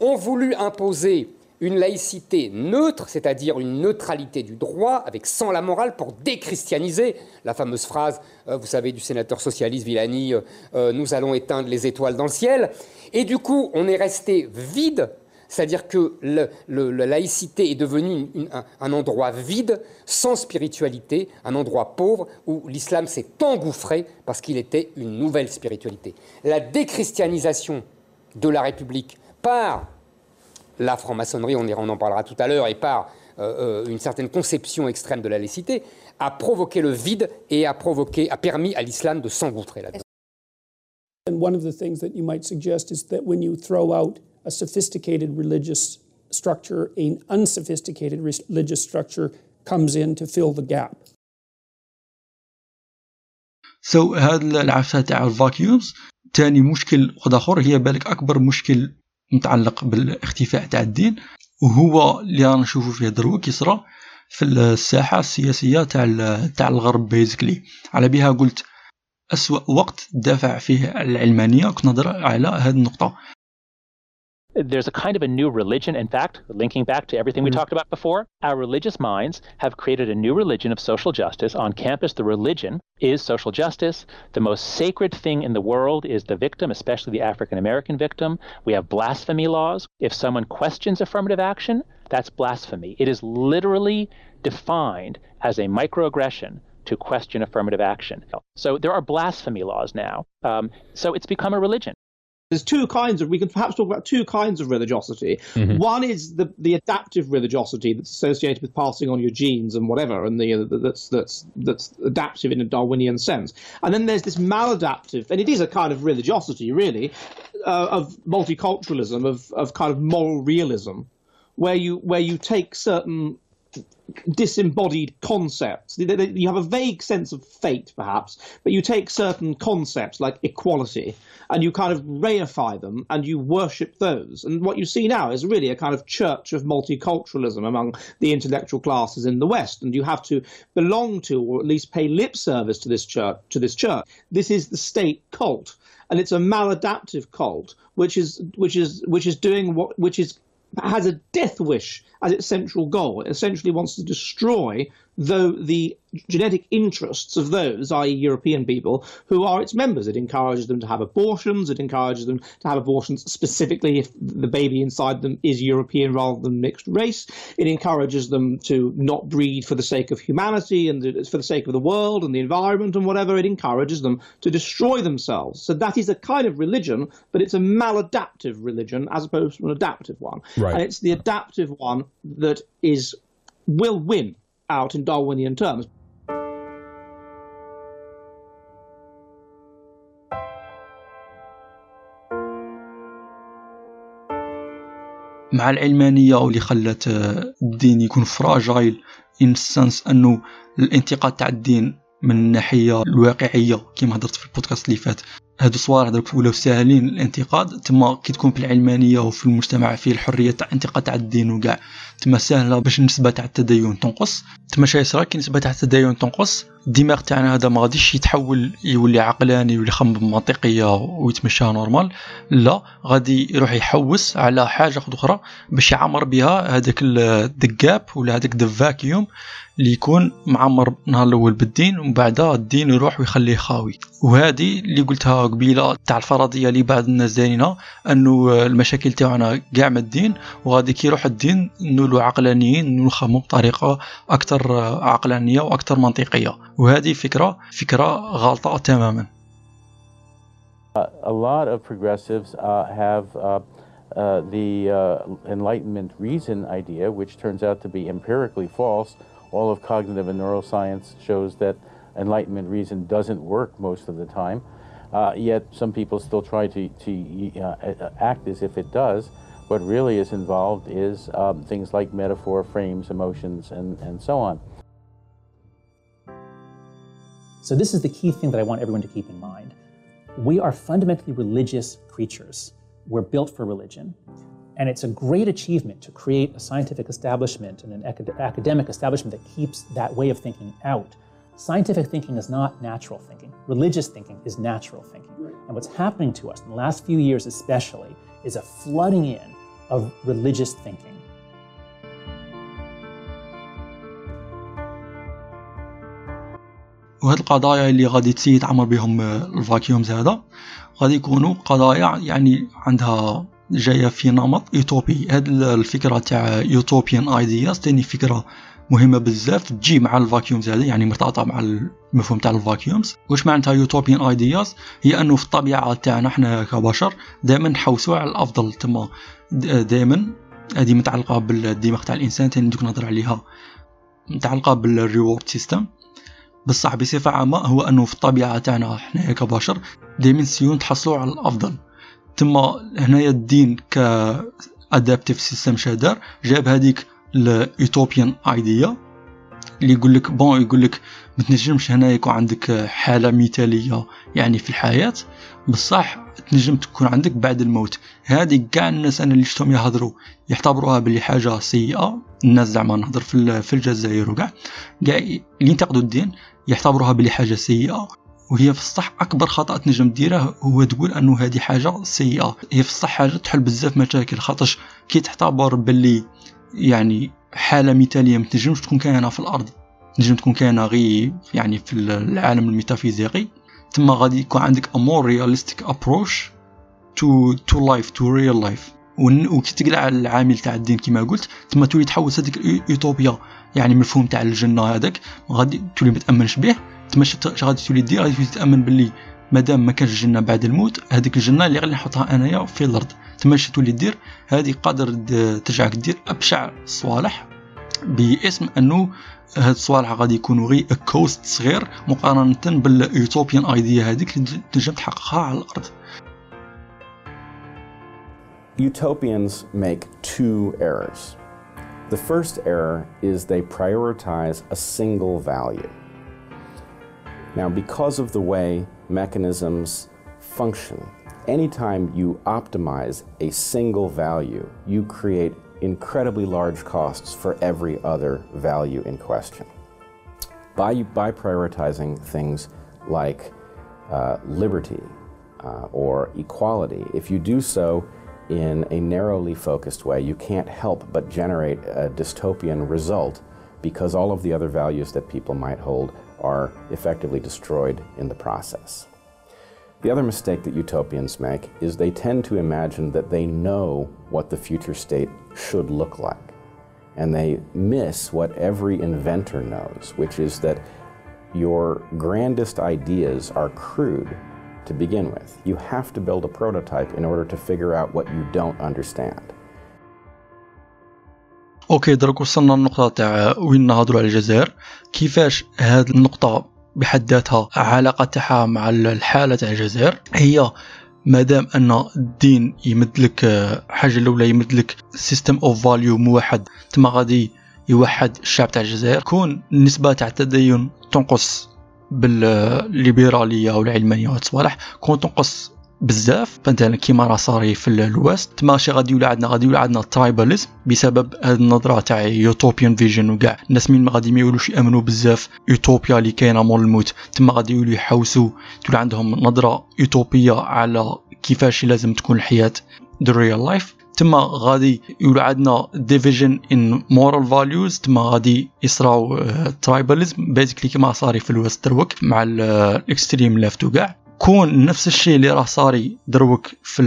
ont voulu imposer une laïcité neutre, c'est-à-dire une neutralité du droit, avec sans la morale, pour déchristianiser la fameuse phrase, vous savez, du sénateur socialiste Villani, nous allons éteindre les étoiles dans le ciel. Et du coup, on est resté vide, c'est-à-dire que la laïcité est devenue un, endroit vide, sans spiritualité, un endroit pauvre, où l'islam s'est engouffré parce qu'il était une nouvelle spiritualité. La déchristianisation de la République par la franc-maçonnerie, on, en parlera tout à l'heure, et par euh, euh, une certaine conception extrême de la laïcité, a provoqué le vide et a, provoqué, a permis à l'islam de s'engouffrer là-dedans. And one of the things that you might suggest is that when you throw out a sophisticated religious structure, an unsophisticated religious structure comes in to fill the gap. سو so, هذا العفسه تاع الفاكيومز ثاني مشكل واحد اخر هي بالك اكبر مشكل متعلق بالاختفاء تاع الدين وهو اللي رانا نشوفو فيه دروك يصرى في الساحة السياسية تاع تاع الغرب بيزيكلي على بها قلت أسوأ وقت دافع فيه العلمانية كنت نهضر على هذه النقطة. There's a kind of a new religion. In fact, linking back to everything we mm. talked about before, our religious minds have created a new religion of social justice. On campus, the religion is social justice. The most sacred thing in the world is the victim, especially the African American victim. We have blasphemy laws. If someone questions affirmative action, that's blasphemy. It is literally defined as a microaggression to question affirmative action. So there are blasphemy laws now. Um, so it's become a religion. There's two kinds of, we can perhaps talk about two kinds of religiosity. Mm-hmm. One is the, the adaptive religiosity that's associated with passing on your genes and whatever, and the, that's, that's, that's adaptive in a Darwinian sense. And then there's this maladaptive, and it is a kind of religiosity, really, uh, of multiculturalism, of, of kind of moral realism, where you, where you take certain disembodied concepts. You have a vague sense of fate, perhaps, but you take certain concepts like equality and you kind of reify them and you worship those. And what you see now is really a kind of church of multiculturalism among the intellectual classes in the West. And you have to belong to, or at least pay lip service to this church. To this church, this is the state cult, and it's a maladaptive cult, which is which is which is doing what which is has a death wish as its central goal. It essentially wants to destroy though the genetic interests of those, i.e., European people, who are its members. It encourages them to have abortions. It encourages them to have abortions specifically if the baby inside them is European rather than mixed race. It encourages them to not breed for the sake of humanity and for the sake of the world and the environment and whatever. It encourages them to destroy themselves. So that is a kind of religion, but it's a maladaptive religion as opposed to an adaptive one. Right. And it's the adaptive one that is will win out in Darwinian terms. مع العلمانية واللي خلت الدين يكون fragile in the sense أنه الانتقاد تاع الدين من الناحية الواقعية كما هضرت في البودكاست اللي فات هادو صوالح درك ولاو ساهلين الانتقاد تما كي تكون في العلمانية وفي المجتمع فيه الحرية تاع انتقاد تاع الدين وكاع تما ساهلة باش النسبة تاع التدين تنقص. تما شي يصرى كي النسبة تاع التدين تنقص الدماغ تاعنا هذا ما غاديش يتحول يولي عقلاني يولي يخمم بمنطقيه ويتمشى normal. لا غادي يروح يحوس على حاجة أخرى باش يعمر بها هذاك الدكاب ولا هذاك الفاكيوم اللي يكون معمر نهار الأول بالدين ومن بعد الدين يروح ويخليه خاوي. وهذه اللي قلتها قبيله تاع الفرضيه اللي بعض الناس دايرينها انه المشاكل تاعنا كاع من الدين وغادي كي يروح الدين نولو عقلانيين نخمو بطريقه أكثر عقلانيه وأكثر منطقيه وهذه فكره فكره غلطه تماما a lot of progressives uh, have uh, uh, the uh, Enlightenment reason idea, which turns out to be empirically false. All of cognitive and neuroscience shows that Enlightenment reason doesn't work most of the time. Uh, yet some people still try to, to uh, act as if it does. What really is involved is um, things like metaphor, frames, emotions, and, and so on. So, this is the key thing that I want everyone to keep in mind. We are fundamentally religious creatures. We're built for religion. And it's a great achievement to create a scientific establishment and an acad- academic establishment that keeps that way of thinking out. Scientific thinking is not natural thinking. Religious thinking is natural thinking. Right. And what's happening to us in the last few years, especially, is a flooding in of religious thinking. وهاد القضايا اللي غادي تسي يتعمر بهم الفاكيومز هذا غادي يكونوا قضايا يعني عندها جايه في نمط يوتوبي هاد الفكره تاع يوتوبيان ايدياز تاني فكره مهمة بزاف تجي مع ال vacuums هذه يعني مرتبطة مع المفهوم تاع ال vacuums واش معناتها utopian ideas هي أنه في الطبيعة تاعنا إحنا كبشر دائما نحوسوا على الأفضل تما. دائما هذه متعلقة بالدماغ تاع الإنسان تاني دوك نهضر عليها. متعلقة بال reward system بصح بصفة عامة هو أنه في الطبيعة تاعنا حنايا كبشر دايما نسيو نتحصلوا على الأفضل. تما هنايا الدين ك adaptive system شا دار جاب هذيك ال utopian idea اللي يقول لك بون يقول لك ما تنجمش هنا يكون عندك حالة مثاليه يعني في الحياة. بصح تنجم تكون عندك بعد الموت. هذه كاع الناس أنا اللي شفتهم يهضروا يعتبروها بلي حاجة سيئة. الناس زعما نهضر في الجزائر وكاع. كاع اللي ينتقدوا الدين يعتبروها بلي حاجة سيئة. وهي في الصح أكبر خطأ تنجم ديره هو تقول أنه هذه حاجة سيئة. هي في الصح حاجة تحل بزاف مشاكل خاطرش كي تعتبر باللي يعني حالة مثالية ما تنجمش تكون كاينة في الأرض. تنجم تكون كاينة غير يعني في العالم الميتافيزيقي. تما غادي يكون عندك more realistic approach to to life to real life. وكي تقلع العامل تاع الدين كما قلت تما تولي تحوس هذيك الايوتوبيا يعني مفهوم تاع الجنة هذاك غادي تولي ما تأمنش به. تما غادي تولي دير غادي تولي تأمن باللي مادام ما كانش الجنه بعد الموت هذيك الجنة اللي غادي نحطها أنايا في الأرض تما تولي دير هذه قادر ترجعك دير أبشع الصوالح باسم أنه هاد الصوالح غادي يكونوا غير cost صغير مقارنة بال utopian idea هذيك اللي تنجم تحققها على الأرض Utopians make two errors. The first error is they prioritize a single value. Now, because of the way mechanisms function, anytime you optimize a single value, you create incredibly large costs for every other value in question. By, by prioritizing things like uh, liberty uh, or equality, if you do so in a narrowly focused way, you can't help but generate a dystopian result because all of the other values that people might hold are effectively destroyed in the process. The other mistake that utopians make is they tend to imagine that they know what the future state should look like. And they miss what every inventor knows, which is that your grandest ideas are crude to begin with. You have to build a prototype in order to figure out what you don't understand. Okay درك وصلنا للنقطة تاع وين نهضروا على الجزائر. كيفاش هاد النقطة بحد ذاتها علاقة تاعها مع الحالة تاع الجزائر؟ هي مادام أن الدين يمد لك حاجة الأولى يمد لك system of value موحد تما غادي يوحد الشعب تاع الجزائر كون النسبة تاع التدين تنقص بالليبرالية والعلمانية والصوالح كون تنقص بزاف. مثلا كيما راه صاري في ال West تما شي غادي يولي عندنا غادي يولي عندنا tribalism بسبب هذه النظرة تاع utopian vision وكاع الناس من ما غادي ما يولوش يأمنوا بزاف يوتوبيا اللي كاينة مور الموت. تما غادي يولي يحوسوا. تولي عندهم نظرة يوتوبيه على كيفاش لازم تكون الحياة the real life. تما غادي يولي عندنا division in moral values تما غادي يصراو tribalism basically كيما صاري في الويست دروك مع ال extreme left وكاع كون نفس الشيء اللي راه صاري دروك في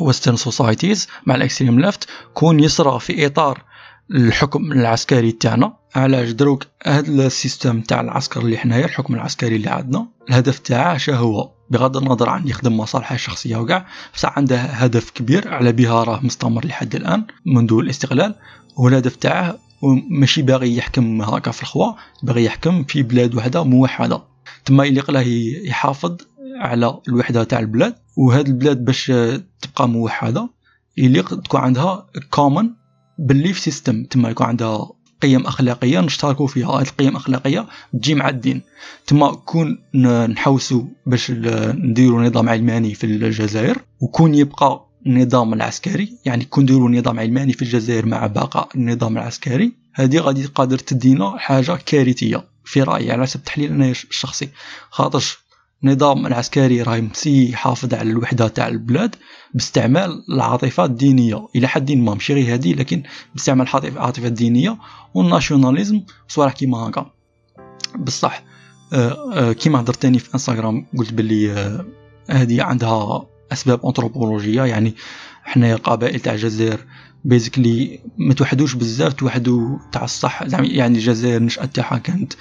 ال Western societies مع ال extreme left كون يصرى في إطار الحكم العسكري تاعنا. علاش دروك هاد السيستم تاع العسكر اللي حنايا الحكم العسكري اللي عندنا الهدف تاعه شا هو؟ بغض النظر عن يخدم مصالحه الشخصيه وكاع بصح عنده هدف كبير على بها راه مستمر لحد الآن منذ الاستقلال. والهدف تاعه ماشي باغي يحكم هكا في الخوا باغي يحكم في بلاد وحده موحده. تما يليق له يحافظ على الوحدة تاع البلاد وهاد البلاد باش تبقى موحدة يليق تكون عندها common belief system تما يكون عندها قيم أخلاقية نشتركوا فيها هذه القيم الاخلاقيه تجي مع الدين. تما كون نحوسوا باش نديروا نظام علماني في الجزائر وكون يبقى النظام العسكري يعني كون نديروا نظام علماني في الجزائر مع بقاء النظام العسكري هذه غادي قادر تدينا حاجة كارثية. في رأيي على حسب تحليل أنا الشخصي. خاطرش النظام العسكري راه يمسي يحافظ على الوحدة تاع البلاد باستعمال العاطفه الدينية. إلى حد ما ماشي غير هذه لكن باستعمال العاطفة الدينية والناشوناليزم. صوالح كيما هكا. بصح آه، آه، كيما هضرت تاني في إنستغرام قلت آه، هذه عندها أسباب انثروبولوجيه يعني حنايا القبائل تاع الجزائر basically ما توحدوش بزاف توحدوا تاع الصح. يعني الجزائر نشأة تاعها كانت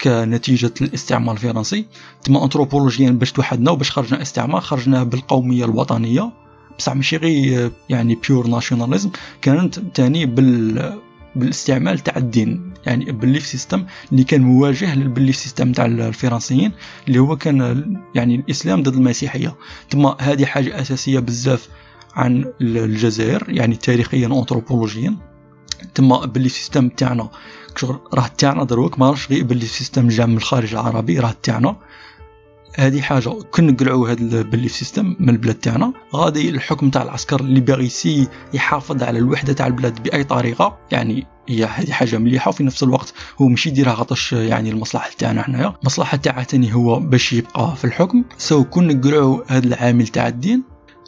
كنتيجة الاستعمار الفرنسي. تما انثروبولوجيا باش توحدنا وباش خرجنا استعمار خرجنا بالقومية الوطنية. بصح ماشي غير يعني pure nationalism كانت تاني بال بالاستعمال تاع الدين. يعني بال belief system اللي كان مواجه لل belief system تاع الفرنسيين اللي هو كان يعني الإسلام ضد المسيحية. تما هذه حاجة أساسية بزاف عن الجزائر يعني تاريخيا وانثروبولوجيا تما ال belief system تاعنا راه تاعنا دروك ما راهش غير belief system جا من الخارج العربي راه تاعنا. هذه حاجة كون نقلعوا هذا ال belief system من البلاد تاعنا. غادي الحكم تاع العسكر اللي باغي سي يحافظ على الوحدة تاع البلاد بأي طريقة. يعني هي هذه حاجة مليحة وفي نفس الوقت هو ماشي يديرها غطش يعني المصلحة تاعنا حنايا. المصلحه تاعها تاني هو باش يبقى في الحكم. سو كون نقلعوا هذا العامل تاع الدين.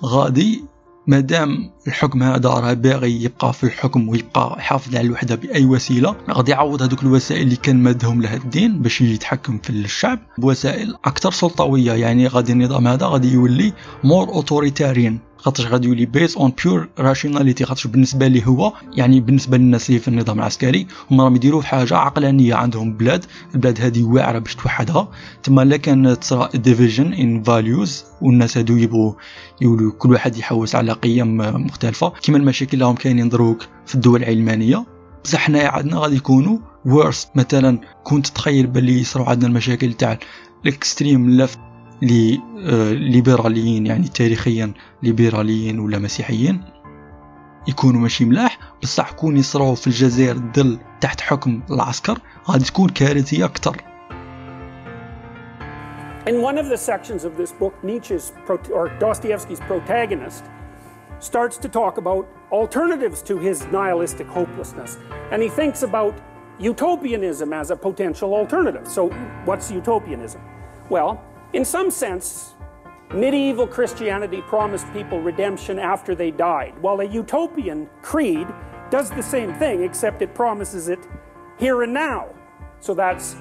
غادي مادام الحكم هذا راه باغي يبقى في الحكم ويبقى يحافظ على الوحدة بأي وسيلة غادي يعوض هذوك الوسائل اللي كان مادهم له الدين باش يتحكم في الشعب. بوسائل أكثر سلطوية يعني غادي النظام هذا غادي يولي more authoritarian خاطرش غادي يولي based on pure rationality خاطرش بالنسبة لي هو يعني بالنسبة للناس اللي في النظام العسكري هما راهم يديروا حاجة عقلانية عندهم بلاد البلاد هذه واعرة باش توحدها. تما لا كان تصرا division in values والناس هادو يبغوا يولوا كل واحد يحوس على قيم مختلفة. كيما المشاكل اللي راهم كاينين دروك في الدول العلمانية. بصح حنايا عندنا غادي يكونوا worst مثلا كنت تخيل باللي يصروا عندنا المشاكل تاع ال extreme left ليبراليين يعني تاريخيا ليبراليين ولا مسيحيين يكونوا ماشي ملاح بصح كون يصراو في الجزائر ظل تحت حكم العسكر غادي تكون كارثيه أكثر In one of the sections of this book, Nietzsche's or Dostoevsky's protagonist starts to talk about alternatives to his nihilistic hopelessness. And he thinks about utopianism as a potential alternative. So, what's utopianism? Well, In some sense, medieval Christianity promised people redemption after they died, while a utopian creed does the same thing, except it promises it here and now. So that's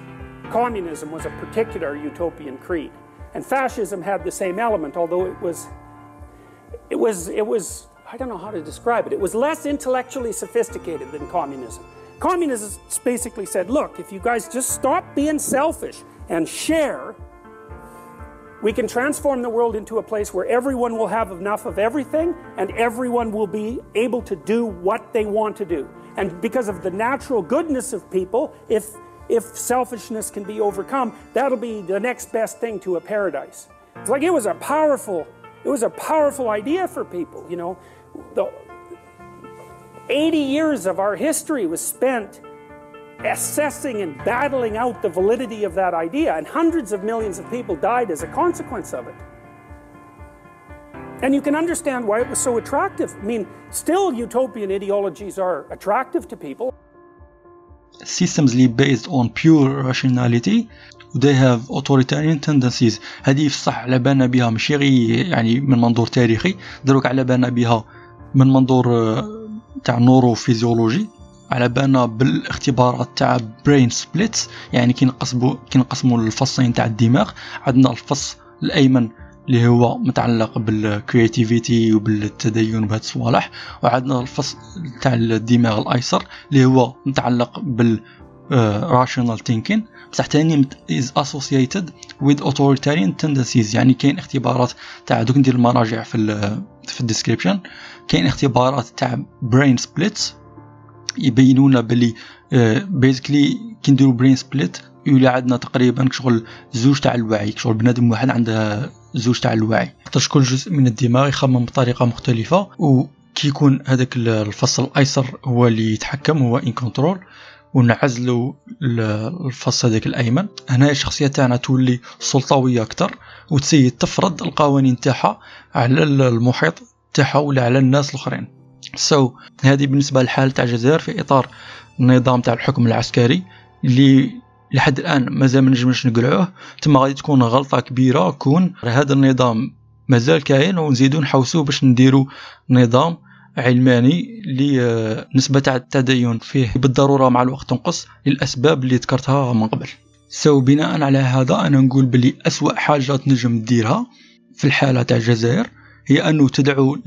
communism was a particular utopian creed. And fascism had the same element, although it was it was it was I don't know how to describe it. It was less intellectually sophisticated than communism. Communism basically said, look, if you guys just stop being selfish and share we can transform the world into a place where everyone will have enough of everything and everyone will be able to do what they want to do. And because of the natural goodness of people, if, if selfishness can be overcome, that'll be the next best thing to a paradise. It's like it was a powerful, it was a powerful idea for people, you know. The 80 years of our history was spent assessing and battling out the validity of that idea, and hundreds of millions of people died as a consequence of it. And you can understand why it was so attractive. I mean, still utopian ideologies are attractive to people. Systems based on pure rationality they have authoritarian tendencies هذه في الصح على بالنا بها ماشي غير يعني من منظور تاريخي دروك على بالنا بها من منظور تاع نوروفيزيولوجي على بالنا بالاختبارات تاع brain split يعني كي نقسمو كي نقسمو الفصين تاع الدماغ. عندنا الفص الأيمن اللي هو متعلق بال creativity وبالتدين وبهاد الصوالح. وعندنا الفصل تاع الدماغ الأيسر اللي هو متعلق بال rational thinking بصح تاني is associated with authoritarian tendencies يعني كاين اختبارات تاع دوك ندير المراجع في ال في ال description. كاين اختبارات تاع brain splits يبينوا لنا بلي basically كي نديرو brain split يولي عندنا تقريبا شغل زوج تاع الوعي شغل بنادم واحد عنده زوج تاع الوعي. خاطرش كل جزء من الدماغ يخمم بطريقة مختلفة وكي يكون هذاك الفصل الأيسر هو اللي يتحكم هو in control ونعزلوا الفص هذاك الأيمن. هنا الشخصية تاعنا تولي سلطوية أكثر وتسيد تفرض القوانين تاعها على المحيط تاعها ولا على الناس الآخرين. سو so, هذه بالنسبة للحال تاع الجزائر في إطار النظام تاع الحكم العسكري اللي لحد الآن مازال ما نجمش نقلعوه. تما غادي تكون غلطة كبيرة كون هذا النظام مازال كاين ونزيدو نحوسو باش نديرو نظام علماني اللي نسبة تاع التدين فيه بالضرورة مع الوقت تنقص للأسباب اللي ذكرتها من قبل. so بناء على هذا أنا نقول بلي أسوأ حاجة تنجم ديرها في الحالة تاع الجزائر هي أنه تدعو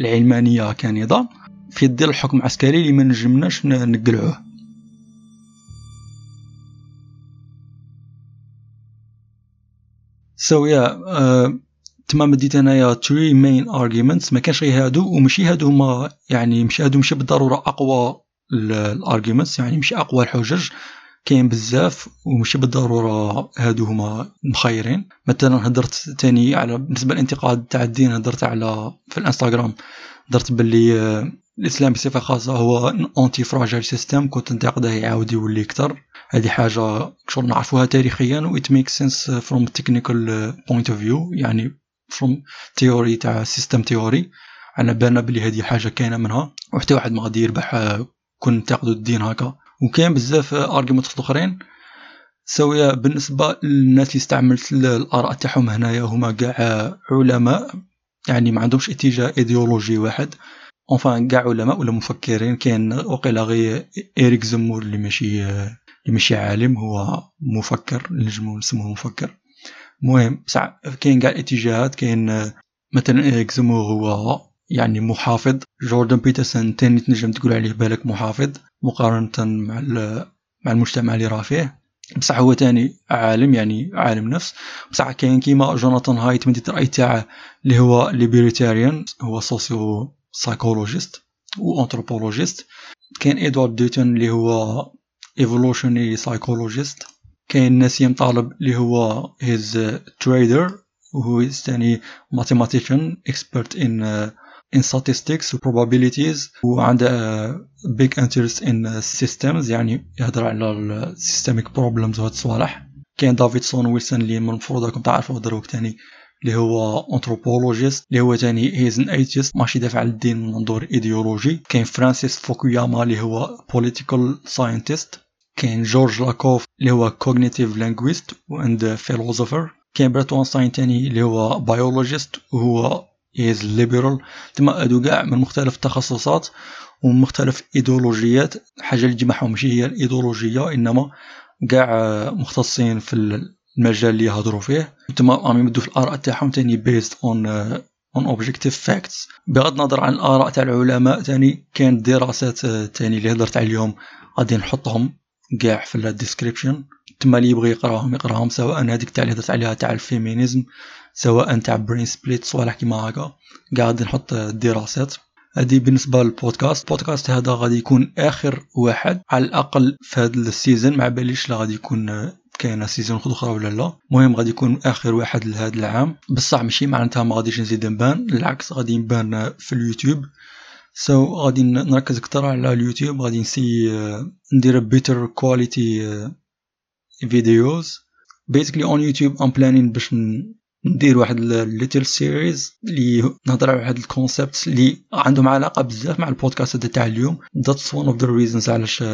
العلمانية كنظام في ظل الحكم العسكري اللي ما نجمناش نقلعوه. so يا تما مديت أنايا three main arguments ما كانش غير هادو وماشي هادو هما يعني ماشي هادو ماشي بالضرورة أقوى ال arguments يعني ماشي أقوى الحجج. كاين بزاف وماشي بالضرورة هادو هما مخيرين. مثلا هدرت تاني على بالنسبة للانتقاد تاع الدين هدرت على في الإنستغرام درت باللي الإسلام بصفة خاصة هو anti-fragile system كنت ننتقده يعاود يولي أكثر. هذه حاجة شغل نعرفوها تاريخيا و it makes sense from technical point of view يعني from theory تاع system theory على بالنا بلي هذه حاجة كاينة منها. وحتى واحد ما غادي يربح كون نتاقدوا الدين هكا. وكاين بزاف argument اخرين سوية بالنسبة للناس اللي استعملت الآراء تاعهم هنايا هما كاع علماء يعني ما عندهمش اتجاه ايديولوجي واحد. fr enfin كاع علماء ولا مفكرين. كاين وقيلا غير إيريك زمور اللي ماشي اللي ماشي عالم هو مفكر نجمو نسموه مفكر. مهم بصح كاين كاع الاتجاهات. كاين مثلا إيريك زمور هو يعني محافظ. جوردن بيترسون تاني تنجم تقول عليه بالك محافظ مقارنة مع مع المجتمع اللي راه فيه. بصح هو تاني عالم يعني عالم نفس. بصح كاين كيما جوناثان هايت من الرأي تاعه اللي هو libertarian هو socio-psychologist و anthropologist كاين إدوارد دوتون اللي هو evolutionary psychologist كاين نسيم طالب اللي هو he's trader وهو mathematician expert in uh, in statistics و probabilities وعنده big interest in systems يعني يهضر على ال systemic problems وهاد الصوالح. كاين دافيد سلون ويلسون اللي من المفروض راكم تعرفوا دروك تاني اللي هو anthropologist اللي هو تاني he's an atheist ماشي يدافع على الدين من منظور ايديولوجي كاين فرانسيس فوكوياما اللي هو political scientist. كاين جورج لاكوف اللي هو cognitive linguist and philosopher. كاين بريت واينستاين تاني اللي هو biologist وهو is liberal. تما هادو كاع من مختلف التخصصات ومن مختلف إيديولوجيات. حاجة اللي تجمعهم ماشي هي الإيديولوجية إنما كاع مختصين في المجال اللي يهضروا فيه. تما راهم يمدوا في الآراء تاعهم تاني based on on objective facts بغض النظر عن الآراء تاع العلماء تاني كاين دراسات تاني اللي هضرت عليهم غادي نحطهم كاع في ال description تما اللي يبغي يقراهم يقراهم سواء هذيك تاع اللي هضرت عليها تاع ال feminism سواء تاع brain split صوالح كيما هكا. غادي نحط الدراسات. هذه بالنسبة لل podcast. ال podcast هذا غادي يكون آخر واحد على الأقل في هذا ال season ما باليش لا غادي يكون كاينة season أخرى ولا لا. المهم غادي يكون آخر واحد لهذا العام. بصح ماشي معناتها ما غاديش نزيد نبان. بالعكس غادي نبان في اليوتيوب. so so, غادي نركز أكثر على اليوتيوب. غادي نسي ندير better quality videos basically on YouTube I'm planning باش ندير واحد little series اللي نهضر على واحد ال concept اللي عندهم علاقة بزاف مع البودكاست تاع اليوم. that's one of the reasons علاش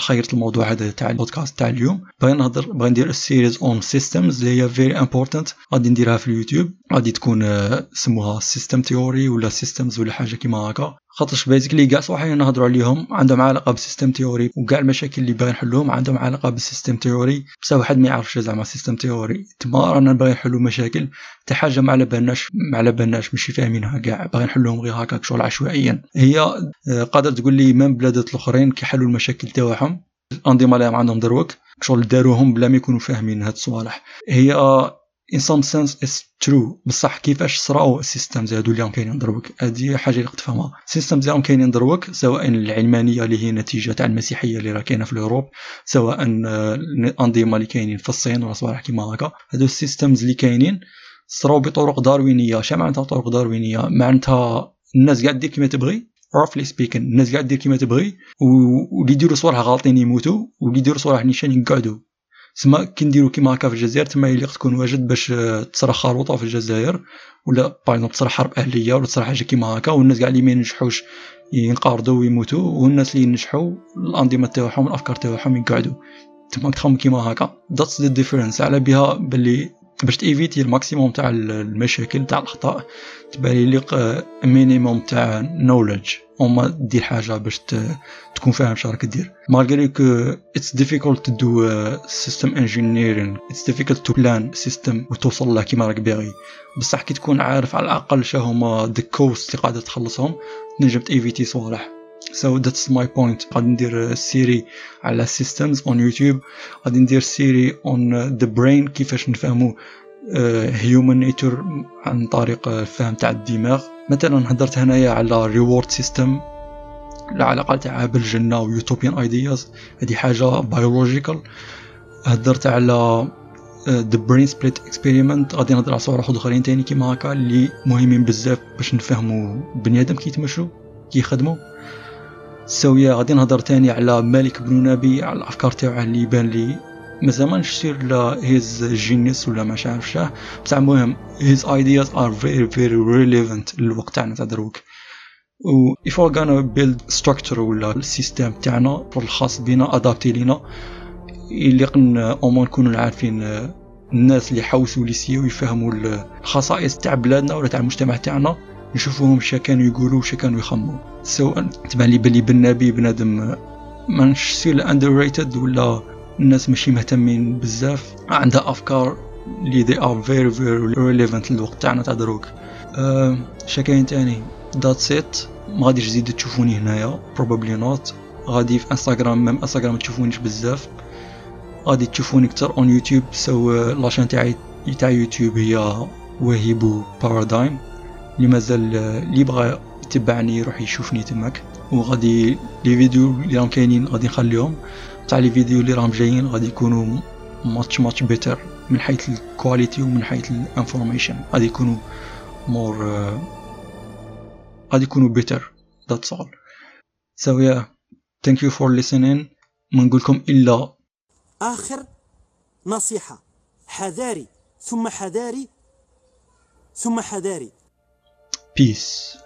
خيرت الموضوع هذا تاع البودكاست تاع اليوم. باغي نهضر باغي ندير series on systems اللي هي very important غادي نديرها في اليوتيوب. غادي تكون سموها system theory ولا systems ولا حاجة كيما هكا. خاطرش basically كاع صوالح اللي نهضروا عليهم عندهم علاقة بال system theory وكاع المشاكل اللي باغي نحلوهم عندهم علاقة بال system theory. بس واحد ما يعرفش زعما system theory. تما رانا باغي نحلو مشاكل حتى حاجة ما على بالناش ما على بالناش ماشي فاهمينها كاع باغي نحلوهم غير هكاك شغل عشوائيا. هي آه، قادر تقول لي من بلادات الأخرين كيحلوا المشاكل تاعهم. الانظمه اللي عندهم دروك. شغل داروهم بلا ما يكونوا فاهمين هاد الصوالح. هي in some sense it's true. بصح كيفاش صراو ال systems هادو اللي كاينين دروك هادي حاجة اللي تفهمها ال systems اللي كاينين دروك سواء العلمانيه اللي هي نتيجه تاع المسيحيه اللي راه كاينة في الاوروب سواء الانظمه اللي كاينين في الصين ولا صوالح كيما هكا هادو ال systems اللي كاينين صراو بطرق داروينيه شنو معناتها طرق داروينيه معناتها الناس قاعد دير كيما تبغي roughly speaking الناس قاعد دير كيما تبغي واللي يديروا صوالح غالطين يموتوا واللي يديروا صوالح نيشان يقعدوا تسمى كي نديرو كيما هكا في الجزائر تما يليق تكون واجد باش تصرا خروطة في الجزائر ولا باغ تصرا حرب أهلية ولا تصرا حاجة كيما هكا والناس كاع اللي ما ينجحوش ينقرضوا ويموتوا والناس اللي ينجحوا الأنظمة تاعهم الأفكار تاعهم يقعدوا. تما تخمم كيما هكا. that's the difference على بها باللي باش تيفيتي ال fr maximum تاع المشاكل تاع الأخطاء تبالي ليق minimum تاع knowledge وما دير حاجة باش تكون فاهم شراك دير. malgré que it's to do system engineering. It's difficult to plan system وتوصل له كيما راك باغي. بصح كي تكون عارف على الأقل شا هما cost اللي قاعدة تخلصهم تنجم تيفيتي صوالح. So that's my point. غادي ندير série على systems on YouTube. غادي ندير série on the brain كيفاش نفهمو human nature عن طريق الفهم تاع الدماغ. مثلا هدرت هنايا على reward system العلاقة تاعها بالجنة و utopian ideas هذه حاجة biological هدرت على the brain split experiment غادي نهضر على صوالح أخرين تاني كيما هكا اللي مهمين بزاف باش نفهمو بنيادم كي يتمشوا كي سويا غادي نهضر تاني على مالك بن نبي على الأفكار تاعه اللي يبان لي. ما زعما سير لا he's genius ولا ما عارف بصح المهم his ideas are very very relevant للوقت تاعنا تاع دروك. و if we're gonna build structure ولا ال system تاعنا الخاص بينا adapté لينا اللي قلنا au moins نكونوا عارفين الناس اللي حوسوا اللي سيو يفهموا الخصائص تاع بلادنا ولا تاع المجتمع تاعنا. نشوفوهم شا كانوا يقولوا شا كانوا يخموا سواء تبان لي بلي بن نبي بنادم مانش sûr underrated ولا الناس ماشي مهتمين بزاف عندها أفكار اللي they are very very relevant للوقت تاعنا تاع دروك. أه شكاين تاني؟ that's it ما غاديش تزيد تشوفوني هنايا probably not. غادي في انستغرام même انستغرام ما تشوفونيش بزاف. غادي تشوفوني أكثر on يوتيوب so la chaîne تاعي تاع يوتيوب هي وهيبو بارادايم اللي مازال اللي بغى يتبعني يروح يشوفني تماك. وغادي les vidéos اللي راهم كاينين غادي نخليهم. تاع les vidéos اللي راهم جايين غادي يكونوا much much better من حيث ال quality ومن حيث ال information غادي يكونوا more غادي يكونوا better that's all so yeah thank you for listening. ما نقولكم إلا آخر نصيحة. حذاري. ثم حذاري. ثم حذاري. Peace.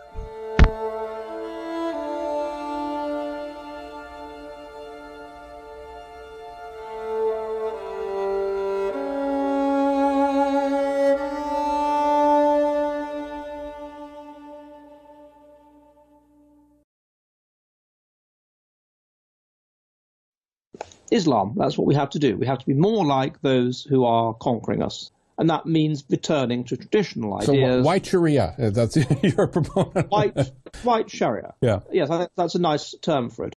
Islam. That's what we have to do. We have to be more like those who are conquering us. And that means returning to traditional So ideas. wh- white Sharia, that's (laughs) your proponent. white, white Sharia. Yeah. Yes, I think that's a nice term for it.